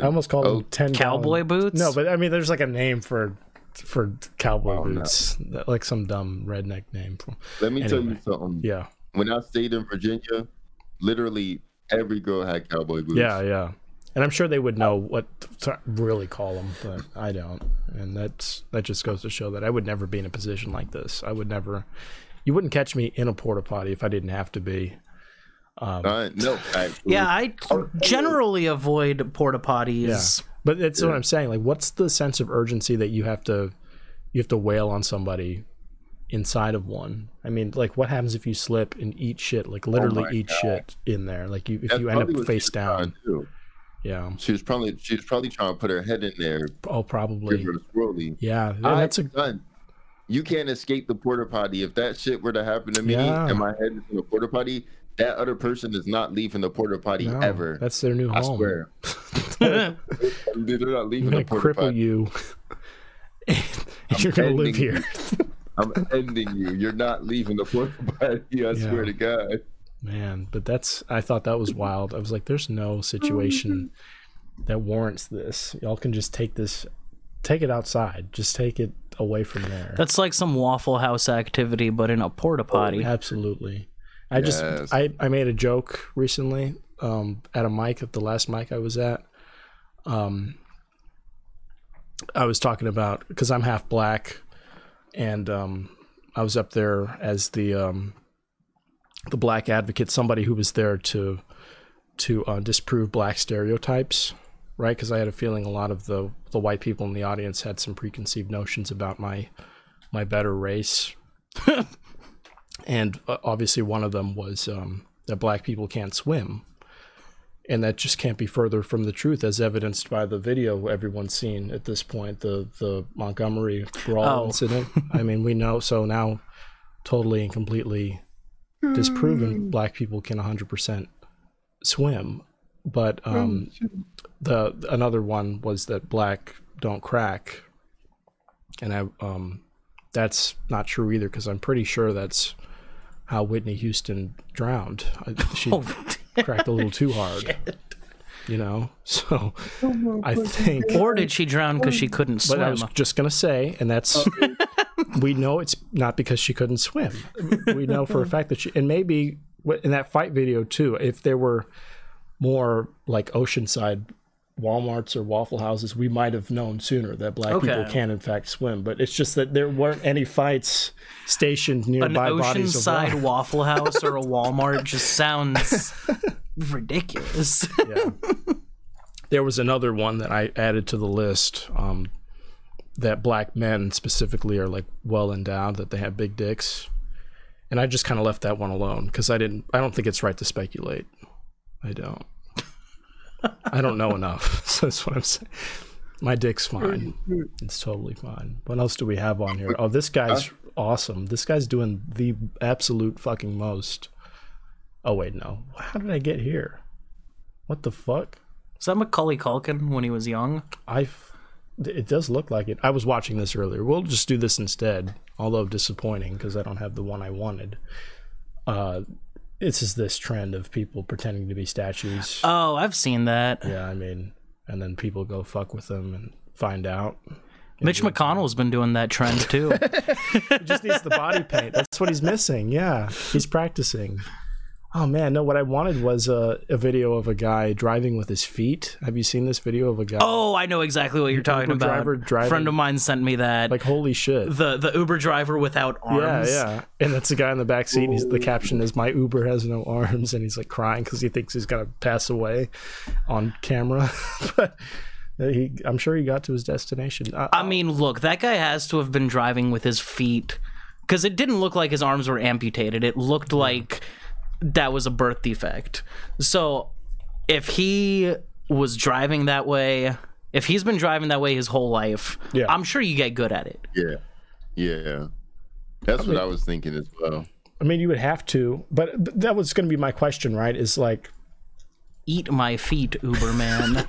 I almost called Oh, them 10 Cowboy gallon- boots? No, but I mean there's like a name for for cowboy Oh, no. boots. Like some dumb redneck name. Let me tell you something. Yeah. When I stayed in Virginia, literally every girl had cowboy boots. Yeah, yeah. And I'm sure they would know what to really call them, but I don't. And that's that just goes to show that I would never be in a position like this. I would never. You wouldn't catch me in a porta potty if I didn't have to be. Uh, no, actually. Yeah, I generally avoid porta potties. But that's what I'm saying. Like, what's the sense of urgency that you have to you have to wail on somebody inside of one? I mean, like, what happens if you slip and eat shit? Like, literally my eat God. shit in there. Like, you if That's you end up face down. trying to do. Yeah. She was probably she was probably trying to put her head in there, Oh, probably. her. Yeah. And I, that's a done. You can't escape the porta potty. If that shit were to happen to me Yeah. and my head is in the porta potty, that other person is not leaving the porta potty no, ever. That's their new I home. swear. They're not leaving I'm the gonna porta cripple potty. you. and you're gonna live here. I'm ending you. You're not leaving the porta potty. I swear to God. Man, but that's I thought that was wild. I was like, there's no situation mm-hmm. that warrants this. Y'all can just take this take it outside. Just take it away from there. That's like some Waffle House activity, but in a porta potty. Absolutely. I Yes. just I, I made a joke recently um, at a mic at the last mic I was at. Um, I was talking about because I'm half black, and um, I was up there as the um, the black advocate, somebody who was there to to uh, disprove black stereotypes, right? Because I had a feeling a lot of the the white people in the audience had some preconceived notions about my my better race. And uh, obviously one of them was um, that black people can't swim. And that just can't be further from the truth as evidenced by the video everyone's seen at this point the the montgomery brawl Oh. incident. I mean we know so now totally and completely disproven black people can 100% swim but um, the another one was that black don't crack and i um, that's not true either because i'm pretty sure that's how Whitney Houston drowned. She Oh, cracked a little too hard. You know, so I think. or did she drown because she couldn't swim? But I was just gonna say, and that's we know it's not because she couldn't swim. We know for a fact that she, and maybe in that fight video too, if there were more like oceanside Walmarts or Waffle Houses, we might have known sooner that black people can in fact swim. But it's just that there weren't any fights stationed An nearby bodies of oceanside. Waffle House or a Walmart just sounds ridiculous. yeah. There was another one that I added to the list um, that black men specifically are like well endowed, that they have big dicks. And I just kind of left that one alone because I didn't, I don't think it's right to speculate. I don't. I don't know enough. So that's what I'm saying. My dick's fine. It's totally fine. What else do we have on here? Oh, this guy's awesome. This guy's doing the absolute fucking most. Oh, wait, no. How did I get here? What the fuck? Is that Macaulay Culkin when he was young? I. It does look like it. I was watching this earlier. We'll just do this instead, although disappointing because I don't have the one I wanted. Uh, this is this trend of people pretending to be statues. Oh, I've seen that. yeah, I mean, and then people go fuck with them and find out. Mitch McConnell's been doing that trend too. He just needs the body paint. That's what he's missing. Yeah, he's practicing. Oh man, no! What I wanted was a, a video of a guy driving with his feet. Have you seen this video of a guy? oh, I know exactly what you're talking Uber about. driver driving- friend of mine sent me that. like holy shit! the the Uber driver without arms. yeah. yeah. And that's the guy in the back seat. And he's, the caption is, "My Uber has no arms," and he's like crying because he thinks he's gonna pass away on camera. but he, I'm sure he got to his destination. Uh, I mean, look, that guy has to have been driving with his feet because it didn't look like his arms were amputated. It looked like that was a birth defect. So if he was driving that way, if he's been driving that way his whole life, Yeah. I'm sure you get good at it. Yeah. Yeah. That's what I was thinking as well. I mean, you would have to, but, but that was going to be my question, right? Is like, Eat my feet, Uberman.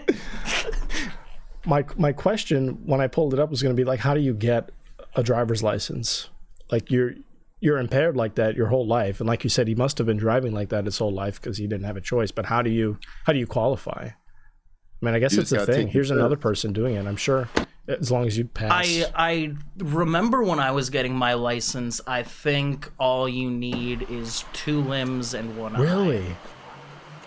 my my question when I pulled it up was going to be like, how do you get a driver's license? Like you're you're impaired like that your whole life, and like you said, he must have been driving like that his whole life because he didn't have a choice. But how do you how do you qualify? I mean, I guess You it's just a thing. Here's the another person doing it. I'm sure as long as you pass. I I remember when I was getting my license. I think all you need is two limbs and one eye. really.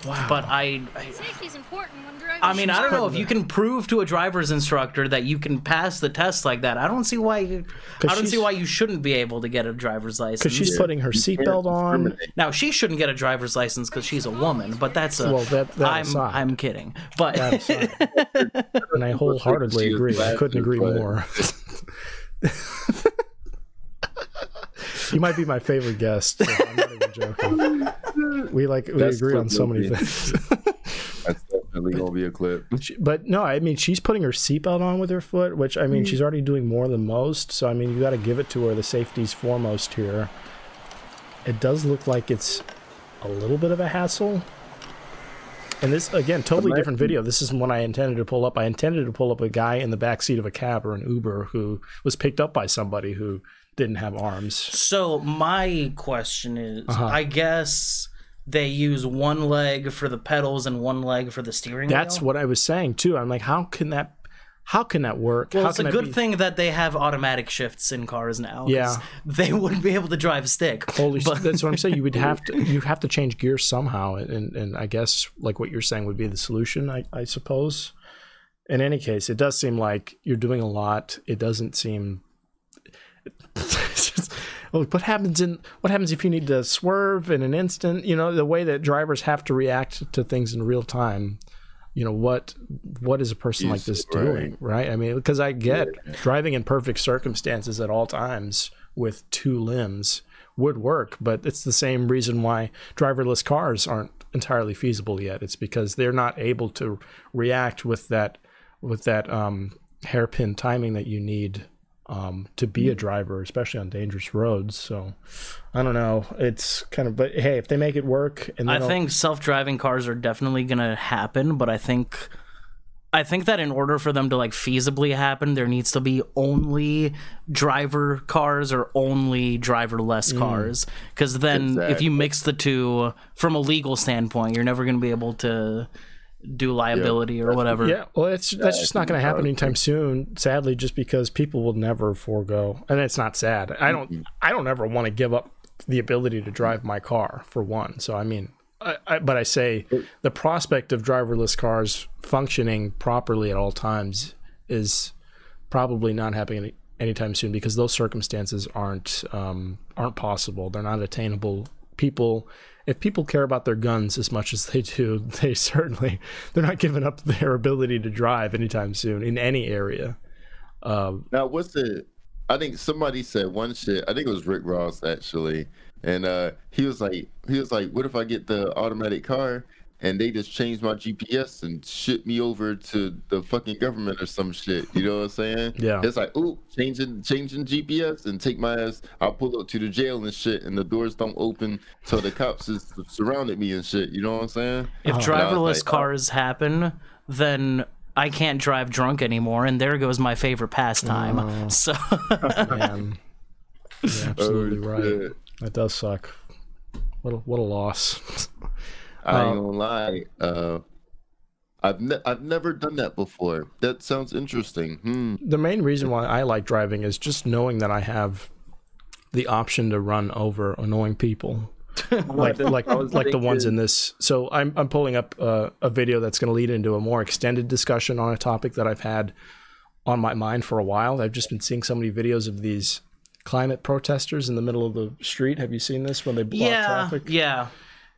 Wow. But I, I Safety is important when driving. I mean, I don't know if you can prove to a driver's instructor that you can pass the test like that. I don't see why. You, I don't see why you shouldn't be able to get a driver's license. because she's putting her seatbelt on. Now she shouldn't get a driver's license because she's a woman, but that's a. Well, that- that I'm aside. I'm kidding, but and I wholeheartedly agree. I couldn't agree more. you might be my favorite guest. So I'm not even joking. We like we That's agree on so many clip things. That's definitely gonna be a clip. But no, I mean she's putting her seatbelt on with her foot, which I mean she's already doing more than most. So I mean you got to give it to her. The safety's foremost here. It does look like it's a little bit of a hassle. And this again, totally different video. This isn't what I intended to pull up. I intended to pull up a guy in the back seat of a cab or an Uber who was picked up by somebody who didn't have arms. So my question is, Uh-huh. I guess they use one leg for the pedals and one leg for the steering That's wheel. what I was saying too. I'm like, how can that? How can that work? Well, how it's a good be- thing that they have automatic shifts in cars now. Yeah. they wouldn't be able to drive a stick. Holy, But- that's what I'm saying. You would have to you have to change gears somehow, and and I guess like what you're saying would be the solution. I, I suppose. In any case, it does seem like you're doing a lot. It doesn't seem. Just, well, what happens in what happens if you need to swerve in an instant? You know the way that drivers have to react to things in real time. You know what what is a person like this Right. doing, right? I mean, because I get driving in perfect circumstances at all times with two limbs would work, but it's the same reason why driverless cars aren't entirely feasible yet. It's because they're not able to react with that with that um, hairpin timing that you need um, to be a driver, especially on dangerous roads. So I don't know. It's kind of, but hey, if they make it work, and I think self-driving cars are definitely going to happen, but I think I think that in order for them to like feasibly happen, there needs to be only driver cars or only driverless Mm. cars. Because then, if you mix the two from a legal standpoint, you're never going to be able to do liability or whatever. Yeah, well, it's that's just not going to happen anytime soon. Sadly, just because people will never forego, and it's not sad. I don't, I don't ever want to give up the ability to drive my car for one. So I mean, I, I, but I say the prospect of driverless cars functioning properly at all times is probably not happening any, anytime soon because those circumstances aren't um, aren't possible. They're not attainable. People, if people care about their guns as much as they do, they certainly they're not giving up their ability to drive anytime soon in any area. Um, Now, what's the? I think somebody said one shit. I think it was Rick Ross actually, and uh, he was like, he was like, "What if I get the automatic car and they just change my GPS and ship me over to the fucking government or some shit?" You know what I'm saying? Yeah. It's like, ooh, changing changing GPS and take my ass. I'll pull up to the jail and shit, and the doors don't open, so the cops is surrounded me and shit. You know what I'm saying? If uh-huh. And driverless like, oh. cars happen, then I can't drive drunk anymore, and there goes my favorite pastime. Oh. So man, you're oh, absolutely Oh, right. That does suck. What a, what a loss. I ain't Um, gonna lie. Uh, I've ne- I've never done that before. That sounds interesting. Hmm. the main reason why I like driving is just knowing that I have the option to run over annoying people. like like like the ones in this. So I'm I'm pulling up uh, a video that's going to lead into a more extended discussion on a topic that I've had on my mind for a while. I've just been seeing so many videos of these climate protesters in the middle of the street. Have you seen this when they block yeah, traffic? yeah,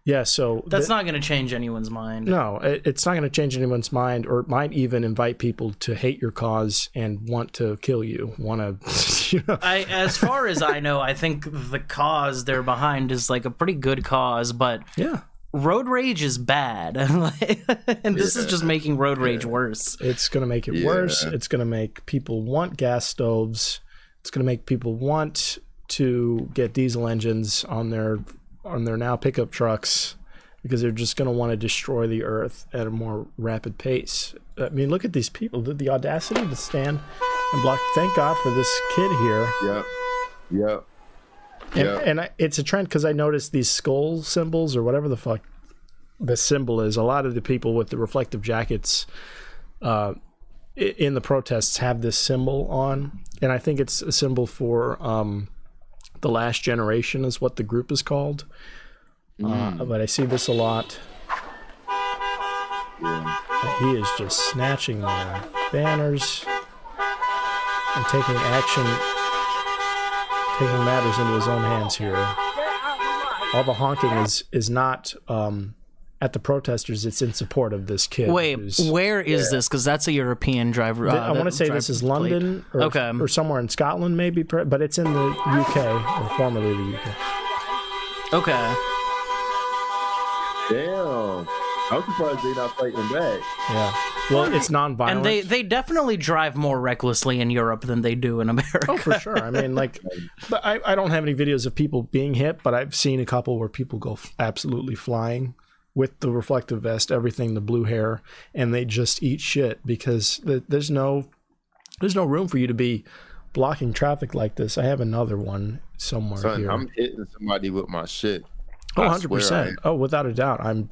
Yeah, so that's the- not going to change anyone's mind. no, it, it's not going to change anyone's mind, or it might even invite people to hate your cause and want to kill you. Want to, you know? I, as far as I know, I think the cause they're behind is like a pretty good cause, but Yeah, road rage is bad, and this is just making road rage worse. it's going to make it Yeah. worse. It's going to make people want gas stoves. It's going to make people want to get diesel engines on their on their now pickup trucks because they're just going to want to destroy the earth at a more rapid pace. I mean, look at these people, the, the audacity to stand and block. Thank God for this kid here. Yep. Yep. And, Yeah. and I, it's a trend because I noticed these skull symbols or whatever the fuck the symbol is. A lot of the people with the reflective jackets uh, in the protests have this symbol on, and I think it's a symbol for um, the last generation, is what the group is called. Uh, but I see this a lot. Yeah. He is just snatching their banners and taking action, taking matters into his own hands here. All the honking is is not um, at the protesters; it's in support of this kid. Wait, who's- where is this? Because that's a European driver. Uh, I want to say this is. London or, Okay. or somewhere in Scotland, maybe, but it's in the UK or formerly the UK. Okay. Damn. I'm surprised they're not fighting back. Yeah. Well, it's non-violent. And they they definitely drive more recklessly in Europe than they do in America. Oh, for sure. I mean, like, but I, I don't have any videos of people being hit, but I've seen a couple where people go f- absolutely flying with the reflective vest, everything, the blue hair, and they just eat shit because th- there's no there's no room for you to be blocking traffic like this. I have another one somewhere Son, here. I'm hitting somebody with my shit. Oh, 100 percent. Oh, without a doubt. I'm,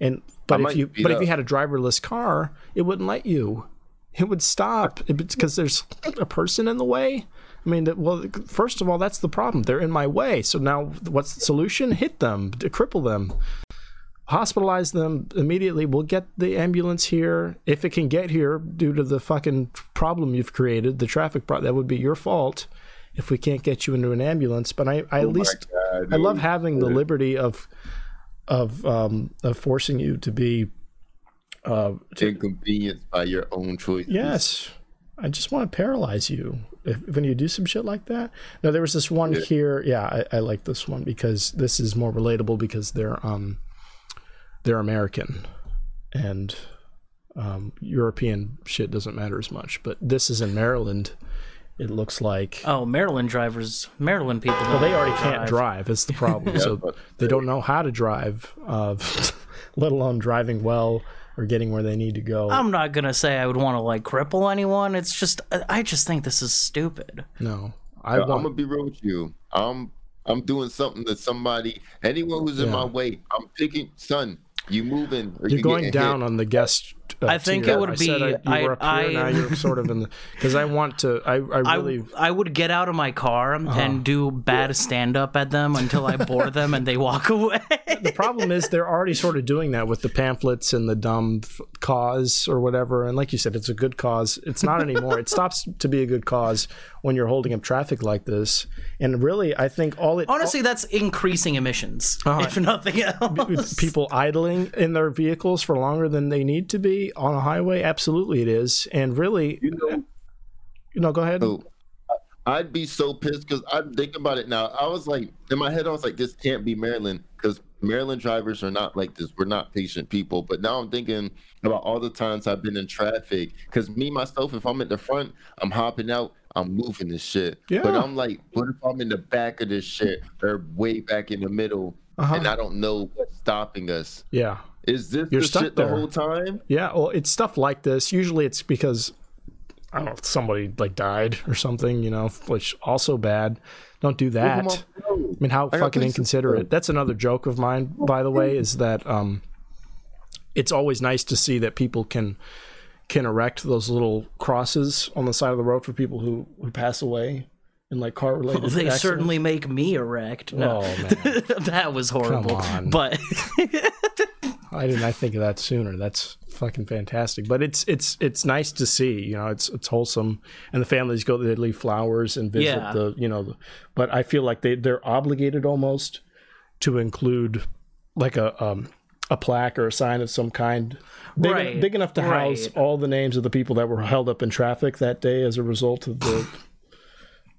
and but if you but if you had a driverless car, it wouldn't let you. It would stop because there's a person in the way. I mean, well, first of all, that's the problem. They're in my way. So now, what's the solution? Hit them, to cripple them, hospitalize them immediately. We'll get the ambulance here if it can get here due to the fucking problem you've created, the traffic problem. That would be your fault if we can't get you into an ambulance. But I, I at least God, I love having the liberty of of um of forcing you to be uh to, Inconvenienced by your own choice. yes i just want to paralyze you if, when you do some shit like that no there was this one here yeah I, I like this one because this is more relatable because they're um they're american and um european shit doesn't matter as much but this is in maryland it looks like Oh, Maryland drivers, Maryland people. well, they already can't drive. It's the problem. so they don't know how to drive, uh, let alone driving well or getting where they need to go. I'm not gonna say I would want to like cripple anyone. It's just I just think this is stupid. no, I I'm want. gonna be real with you. I'm I'm doing something that somebody, anyone who's in Yeah. my way, I'm picking. Son, you moving? Or you're you going down hit. on the guest. Uh, I think it would I be- I, you I- here. I- now you're sort of in the because I want to. I, I I, really. I would get out of my car Uh-huh. and do bad stand up at them until I bore them and they walk away. the problem is they're already sort of doing that with the pamphlets and the dumb f- cause or whatever. And like you said, it's a good cause. It's not anymore. it stops to be a good cause when you're holding up traffic like this. And really, I think all it Honestly, that's increasing emissions, Uh-huh. if nothing else. people idling in their vehicles for longer than they need to be on a highway absolutely it is and really You know, you know go ahead So, I'd be so pissed because I'm thinking about it now. I was like, in my head, I was like, this can't be Maryland because Maryland drivers are not like this. We're not patient people. But now I'm thinking about all the times I've been in traffic because me, myself, if I'm at the front, I'm hopping out, I'm moving this shit. Yeah. But I'm like, what if I'm in the back of this shit or way back in the middle Uh-huh. and I don't know what's stopping us? yeah Is this You're the stuck shit the whole time? yeah well it's stuff like this usually it's because i don't know somebody like died or something you know which also bad don't do that Move 'em off the road. I mean, how I fucking inconsiderate. That's another joke of mine, by the way, is that um, it's always nice to see that people can can erect those little crosses on the side of the road for people who, who pass away in like car related. they certainly make me erect. No, Oh man, that was horrible. on. But I didn't. I think of that sooner. That's fucking fantastic. But it's it's it's nice to see. You know, it's it's wholesome, and the families go. They leave flowers and visit Yeah. the. You know, but I feel like they they're obligated almost to include like a um a plaque or a sign of some kind. Big, Right, big enough to house right. all the names of the people that were held up in traffic that day as a result of the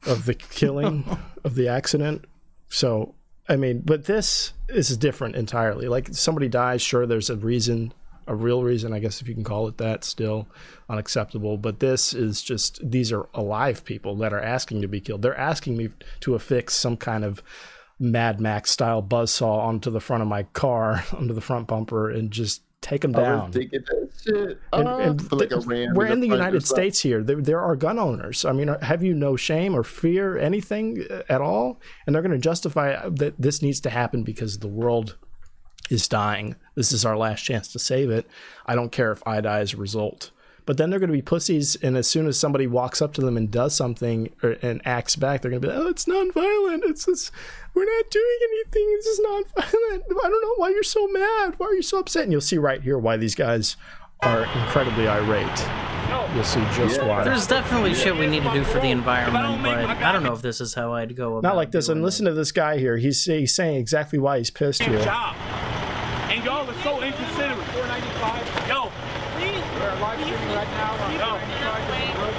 of the killing of the accident. So I mean, but this this is different entirely. Like somebody dies, sure, there's a reason a real reason, I guess if you can call it that, still unacceptable. But this is just these are alive people that are asking to be killed. They're asking me to affix some kind of Mad Max style buzzsaw onto the front of my car, onto the front bumper, and just take them down. was thinking that shit. And- Uh, and like th- we're in the United. States here. There, there are gun owners. I mean, have you no shame or fear, anything uh, at all? And they're going to justify that this needs to happen because the world is dying. This is our last chance to save it. I don't care if I die as a result. But then they're going to be pussies, and as soon as somebody walks up to them and does something or, and acts back, they're going to be like, "Oh, it's nonviolent. It's just, we're not doing anything. This is nonviolent. I don't know why you're so mad. Why are you so upset?" And you'll see right here why these guys are incredibly irate. You'll see just why. There's definitely shit we need to do for the environment, but I don't know if this is how I'd go about Not like this. doing And it. listen to this guy here. He's, he's saying exactly why he's pissed here. job. And y'all are so inconsiderate. 495. Yo. We're live streaming right now.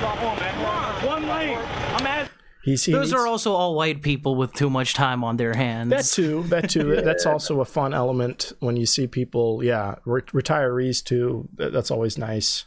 Come on, man. One lane. I'm asking. He's, he Those needs- are also all white people with too much time on their hands. That too. That too. That's also a fun element when you see people. Yeah, re- retirees too. That's always nice.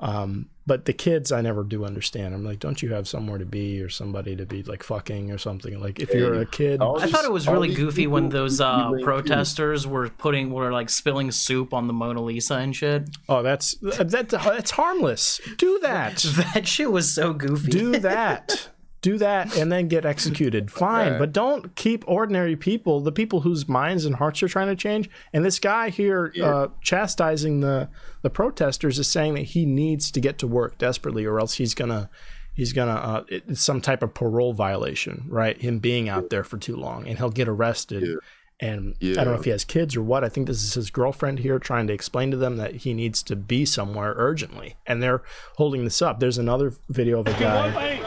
Um, but the kids, I never do understand. I'm like, don't you have somewhere to be or somebody to be like fucking or something? Like if you're a kid, I these- thought it was really these goofy when those uh, blame protesters were putting were like spilling soup on the Mona Lisa and shit. oh, that's that, that's harmless. Do that. That shit was so goofy. do that. Do that and then get executed. Fine, Right. but don't keep ordinary people, the people whose minds and hearts you're trying to change. And this guy here, uh, chastising the the protesters, is saying that he needs to get to work desperately, or else he's gonna he's gonna uh, it's some type of parole violation, right? Him being out there for too long, and he'll get arrested. And I don't know if he has kids or what. I think this is his girlfriend here trying to explain to them that he needs to be somewhere urgently, and they're holding this up. There's another video of a guy.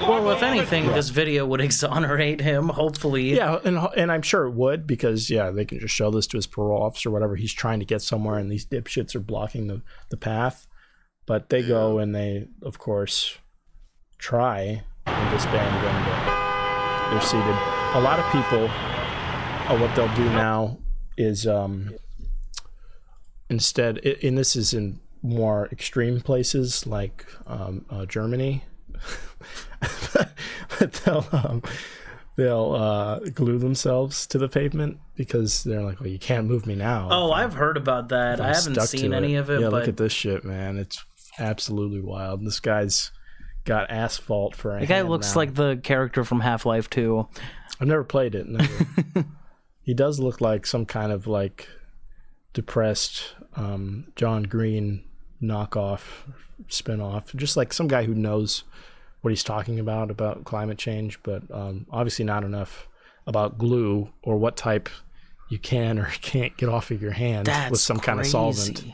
Well, if anything, this video would exonerate him. Hopefully, Yeah, and and I'm sure it would because yeah, they can just show this to his parole officer, whatever. He's trying to get somewhere, and these dipshits are blocking the the path. But they go and they, of course, try and disband them. But they're seated. A lot of people, uh, what they'll do now is um, instead, and this is in more extreme places like um, uh, Germany, but they'll um, they'll uh, glue themselves to the pavement because they're like, well, you can't move me now. Oh, I've heard about that. I haven't seen to any of it, Yeah, but look at this shit, man. It's absolutely wild. This guy's got asphalt for a the guy looks now. like the character from Half Life 2. I've never played it. Never. he does look like some kind of like depressed um, John Green knockoff spinoff, just like some guy who knows what he's talking about about climate change, but um, obviously not enough about glue or what type you can or can't get off of your hand That's with some kind of solvent.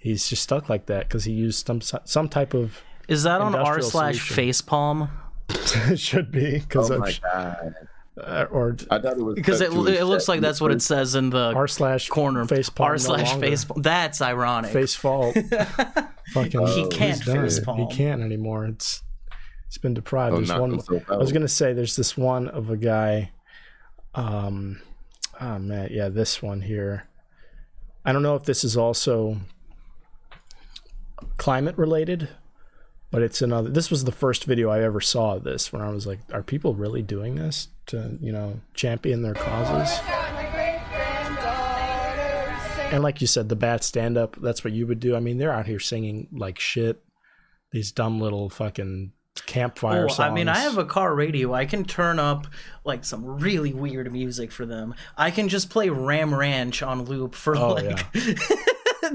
He's just stuck like that because he used some some type of. Is that on r slash solution. facepalm? it should be because Oh my god! Uh, or I thought it was Because it, cut to his it looks like that's what it says in the r slash corner. face palm r slash no longer. facepalm. That's ironic. face fault. Fucking, He can't it. face palm. He can't anymore. It's it's been deprived. Oh, There's one. himself I was gonna say there's this one of a guy. Um, oh man, yeah, this one here. I don't know if this is also climate related, but it's another. This was the first video I ever saw of this when I was like, are people really doing this to you know champion their causes? And like you said, the bat stand up, that's what you would do. I mean, they're out here singing like shit. These dumb little fucking campfire Oh, songs. I mean, I have a car radio. I can turn up like some really weird music for them. I can just play Ram Ranch on loop for Oh, like would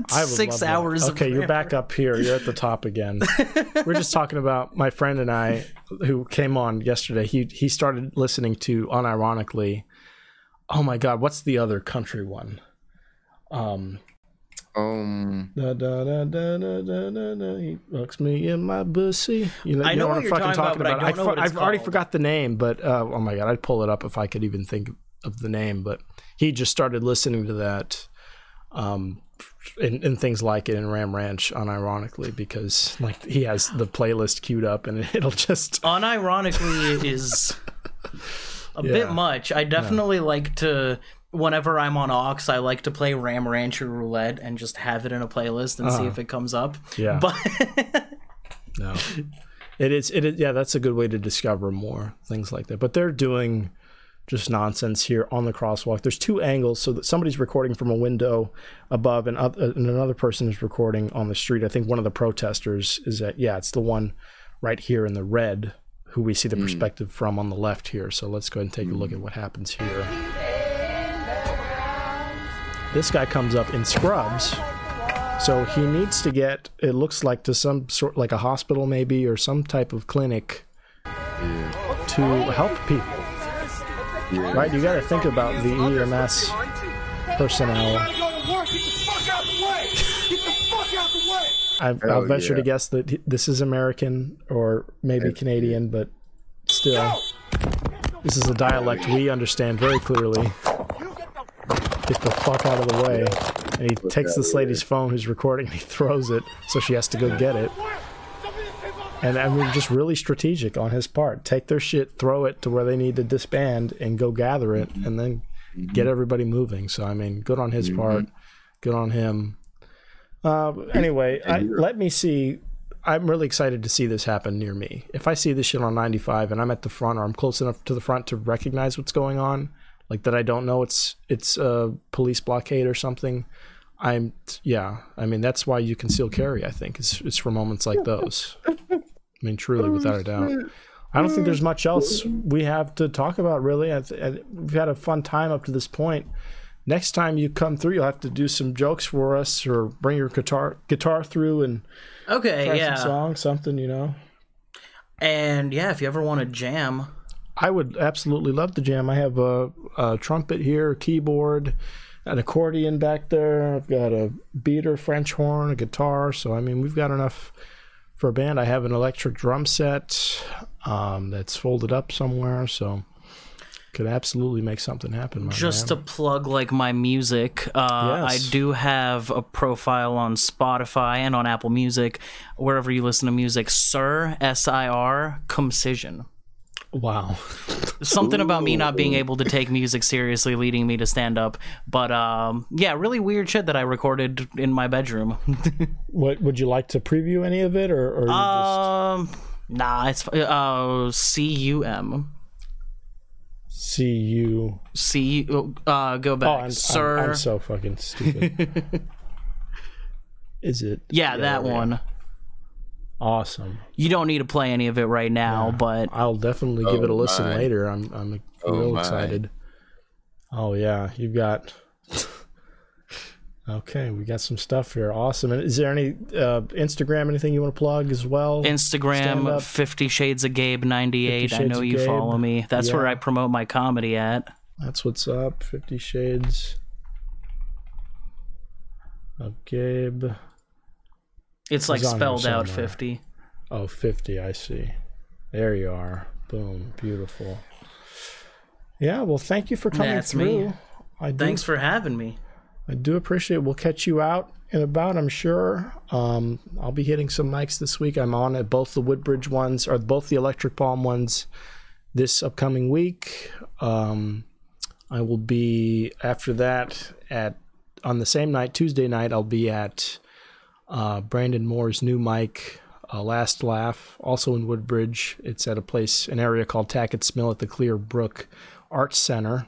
six hours. That. Okay, you're back up here. You're at the top again. We're just talking about my friend and I, who came on yesterday. He he started listening to unironically. Oh my God, what's the other country one? Um, um. Da, da, da, da, da, da, da, He fucks me in my pussy. You know, I know, what, you're fucking talking about. about. I don't I have fu- already forgot the name, but uh, oh my god, I'd pull it up if I could even think of the name. But he just started listening to that um, and, and things like it in Ram Ranch, unironically, because like he has the playlist queued up, and it'll just unironically is a Yeah. bit much. I definitely like to whenever I'm on aux, I like to play Ram Rancher Roulette and just have it in a playlist and see Uh-huh. if it comes up. Yeah. But No, it is. It is. Yeah, that's a good way to discover more things like that. But they're doing just nonsense here on the crosswalk. There's two angles, so that somebody's recording from a window above, and, and another person is recording on the street. I think one of the protesters is at. Yeah, it's the one right here in the red, who we see the hmm. perspective from on the left here. So let's go ahead and take a look hmm. at what happens here. This guy comes up in scrubs. So he needs to get, it looks like to some sort, like a hospital maybe, or some type of clinic to help people. Yeah. Right? You got to think about the EMS personnel. I, I'll Hell venture to guess that this is American or maybe Canadian, but still, this is a dialect we understand very clearly. Get the fuck out of the way. And he takes this lady's phone who's recording and he throws it, so she has to go get it. And I mean, just really strategic on his part. Take their shit, throw it to where they need to disband, and go gather it, and then get everybody moving. So I mean, good on his part. Good on him. Uh, anyway, I, let me see. I'm really excited to see this happen near me. If I see this shit on 95 and I'm at the front or I'm close enough to the front to recognize what's going on, like that I don't know it's it's a police blockade or something. I'm yeah. I mean that's why you conceal carry. I think it's it's for moments like those. I mean, truly, oh, without a doubt. I don't think there's much else we have to talk about, really. I th- I- we've had a fun time up to this point. Next time you come through, you'll have to do some jokes for us, or bring your guitar guitar through and okay, yeah. some songs, something, you know. And yeah, if you ever want to jam, I would absolutely love to jam. I have a, a trumpet here, a keyboard, an accordion back there. I've got a beater, French horn, a guitar. So I mean, we've got enough for a band. I have an electric drum set um, that's folded up somewhere, so could absolutely make something happen. My just man. to plug like my music uh, Yes. i do have a profile on spotify and on apple music wherever you listen to music sir s-i-r Cumcision wow. something about me not being able to take music seriously leading me to stand up but um, yeah really weird shit that i recorded in my bedroom What would you like to preview any of it, or, or you just um nah it's uh c-u-m see you? c uh go Oh, back I'm, sir I'm, I'm so fucking stupid. Is it? yeah that yeah. one Awesome. you don't need to play any of it right now but I'll definitely give it a Oh, listen my. later. I'm I'm Oh, real my. excited. Oh yeah, you've got. okay, we got some stuff here. Awesome. And is there any uh, Instagram anything you want to plug as well? Instagram 50 Shades of Gabe 98. I know you Gabe. follow me. That's where I promote my comedy at. That's what's up. Fifty Shades of Gabe. It's like It's spelled out 50. Oh, 50, I see. There you are. Boom. Beautiful. Yeah, well, thank you for coming That's through. me. I do Thanks for having me. I do appreciate it. We'll catch you out and about, I'm sure. Um, I'll be hitting some mics this week. I'm on at both the Woodbridge ones or both the Electric Palm ones this upcoming week. Um, I will be after that at on the same night, Tuesday night. I'll be at uh, Brandon Moore's new mic, uh, Last Laugh, also in Woodbridge. It's at a place, an area called Tackett's Mill at the Clear Brook Arts Center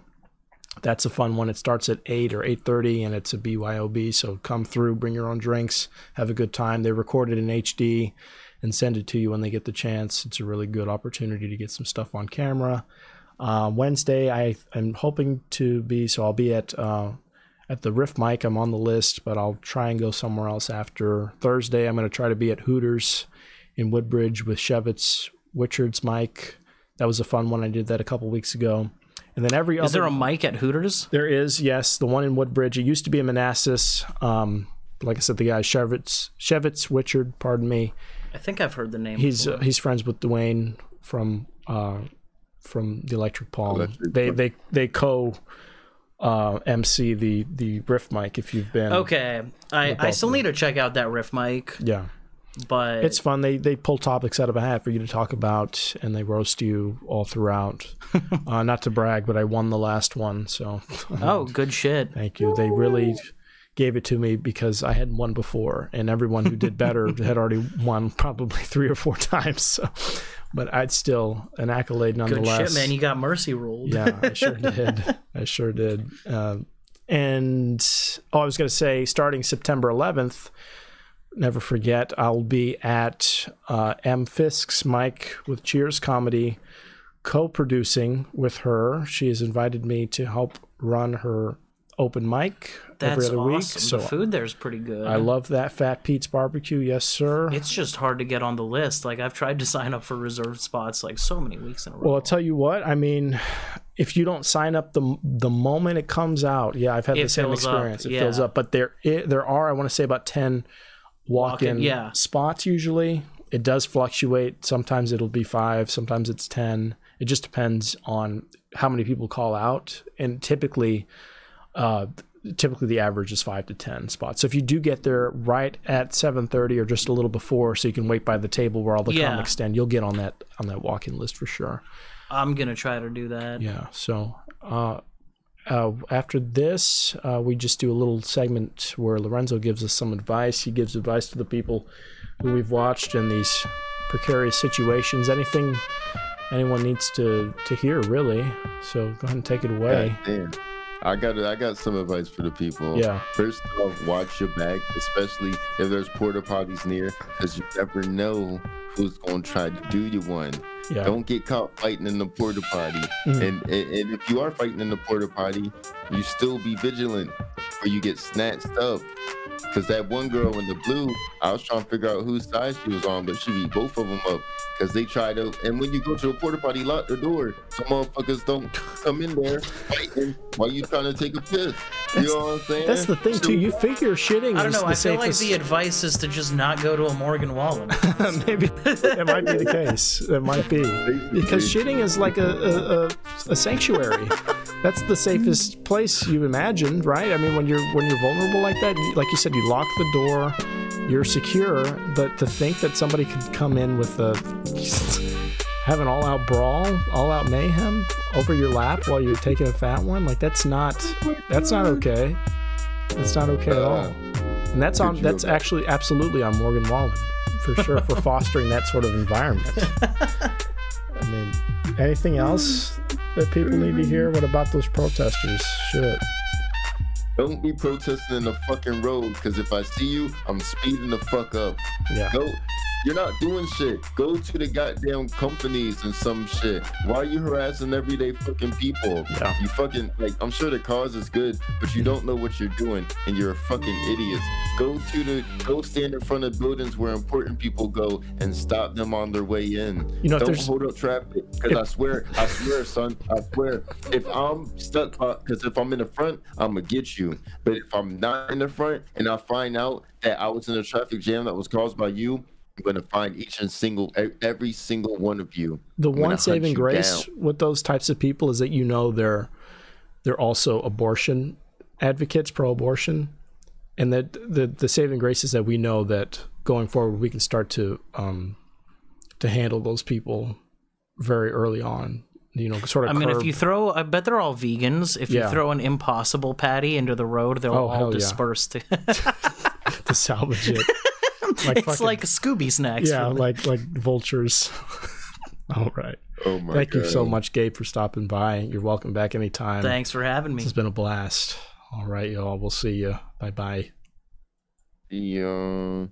that's a fun one. It starts at eight or eight thirty, and it's a BYOB. So come through, bring your own drinks, have a good time. They record it in HD and send it to you when they get the chance. It's a really good opportunity to get some stuff on camera. Uh, Wednesday, I am hoping to be so I'll be at uh, at the Riff Mic. I'm on the list, but I'll try and go somewhere else after Thursday. I'm going to try to be at Hooters in Woodbridge with Shevitz Witchard's mic. That was a fun one. I did that a couple weeks ago. And then every other Is other there a mic at Hooters? there is, yes, the one in Woodbridge. It used to be in Manassas. Um, like I said, the guy Shevitz, Shevitz Wichard, pardon me. I think I've heard the name. He's uh, he's friends with Dwayne from uh, from the Electric Palm. Electric they Palm. they they co uh, MC the the riff mic. If you've been okay. I, I still need to check out that riff mic. yeah. but It's fun. They they pull topics out of a hat for you to talk about, and they roast you all throughout. uh, not to brag, but I won the last one, so oh, good shit. thank you. They really gave it to me because I hadn't won before, and everyone who did better had already won probably three or four times. So, but I'd still an accolade nonetheless. Good shit, man. You got mercy ruled. Yeah, I sure did. I sure did. Um, and oh, I was going to say, starting September 11th, never forget, I'll be at uh, M. Fisk's mic with Cheers Comedy, co-producing with her. She has invited me to help run her open mic That's every other awesome. week. So the food there's pretty good. I love that Fat Pete's barbecue. Yes, sir. It's just hard to get on the list. Like I've tried to sign up for reserved spots like so many weeks in a row. Well, I'll tell you what. I mean, if you don't sign up the the moment it comes out, yeah, I've had It the same fills up, experience. It fills up, but there i there are I want to say about ten walk-in Walk-in, yeah. spots usually. It does fluctuate. Sometimes it'll be five. Sometimes it's ten. It just depends on how many people call out, and typically, uh, typically the average is five to ten spots. So if you do get there right at seven thirty or just a little before, so you can wait by the table where all the Yeah. comics stand, you'll get on that on that walk-in list for sure. I'm gonna try to do that. Yeah. So uh, uh, after this, uh, we just do a little segment where Lorenzo gives us some advice. He gives advice to the people who we've watched in these precarious situations. Anything anyone needs to to hear, really. So go ahead and take it away. I got I got some advice for the people. Yeah. First off, watch your back, especially if there's porta potties near, because you never know who's gonna try to do you one. Yeah. Don't get caught fighting in the porta potty. Mhm. And, and and if you are fighting in the porta potty, you still be vigilant, or you get snatched up. Cause that one girl in the blue, I was trying to figure out whose side she was on, but she beat both of them up. Cause they tried to, and when you go to a porta potty, lock the door. Some motherfuckers don't come in there fighting while you trying to take a piss. You know what I'm saying? That's the thing too. You figure shitting I don't is know. the I feel like the advice is to just not go to a Morgan Wallen. Maybe it might be the case. It might be because shitting is like a a, a, a sanctuary. That's the safest place you imagined, right? I mean, when you're when you're vulnerable like that, like you said, you lock the door, you're secure. But to think that somebody could come in with a have an all-out brawl, all-out mayhem over your lap while you're taking a fat one, like that's not that's not okay. That's not okay at all. And that's on that's actually absolutely on Morgan Wallen for sure for fostering that sort of environment. I mean, anything else that people need to hear? What about those protesters? Shit. Don't be protesting in the fucking road, cause if I see you, I'm speeding the fuck up. Yeah. Go. You're not doing shit. Go to the goddamn companies and some shit. Why are you harassing everyday fucking people? Yeah. You fucking like. I'm sure the cause is good, but you don't know what you're doing, and you're a fucking idiot. Go to the. Go stand in front of buildings where important people go and stop them on their way in. You know, don't hold up traffic. Cause I swear, I swear, son, I swear. If I'm stuck, uh, because if I'm in the front, I'm gonna get you. But if I'm not in the front and I find out that I was in a traffic jam that was caused by you, I'm gonna find each and single, e- every single one of you. The I'm one saving grace down. with those types of people is that you know they're they're also abortion advocates, pro-abortion, and that the the saving grace is that we know that going forward we can start to um to handle those people very early on. You know, sort of. I mean, if you throw, I bet they're all vegans. If Yeah. you throw an impossible patty into the road, they'll Oh, all hell yeah. disperse. To, to salvage it, like it's fucking- like Scooby snacks. yeah, for them. like like vultures. All right. Oh my Thank you so much, Gabe, for stopping by. You're welcome back anytime. Thanks for having me. It's been a blast. All right, y'all. We'll see you. Bye bye. Yeah.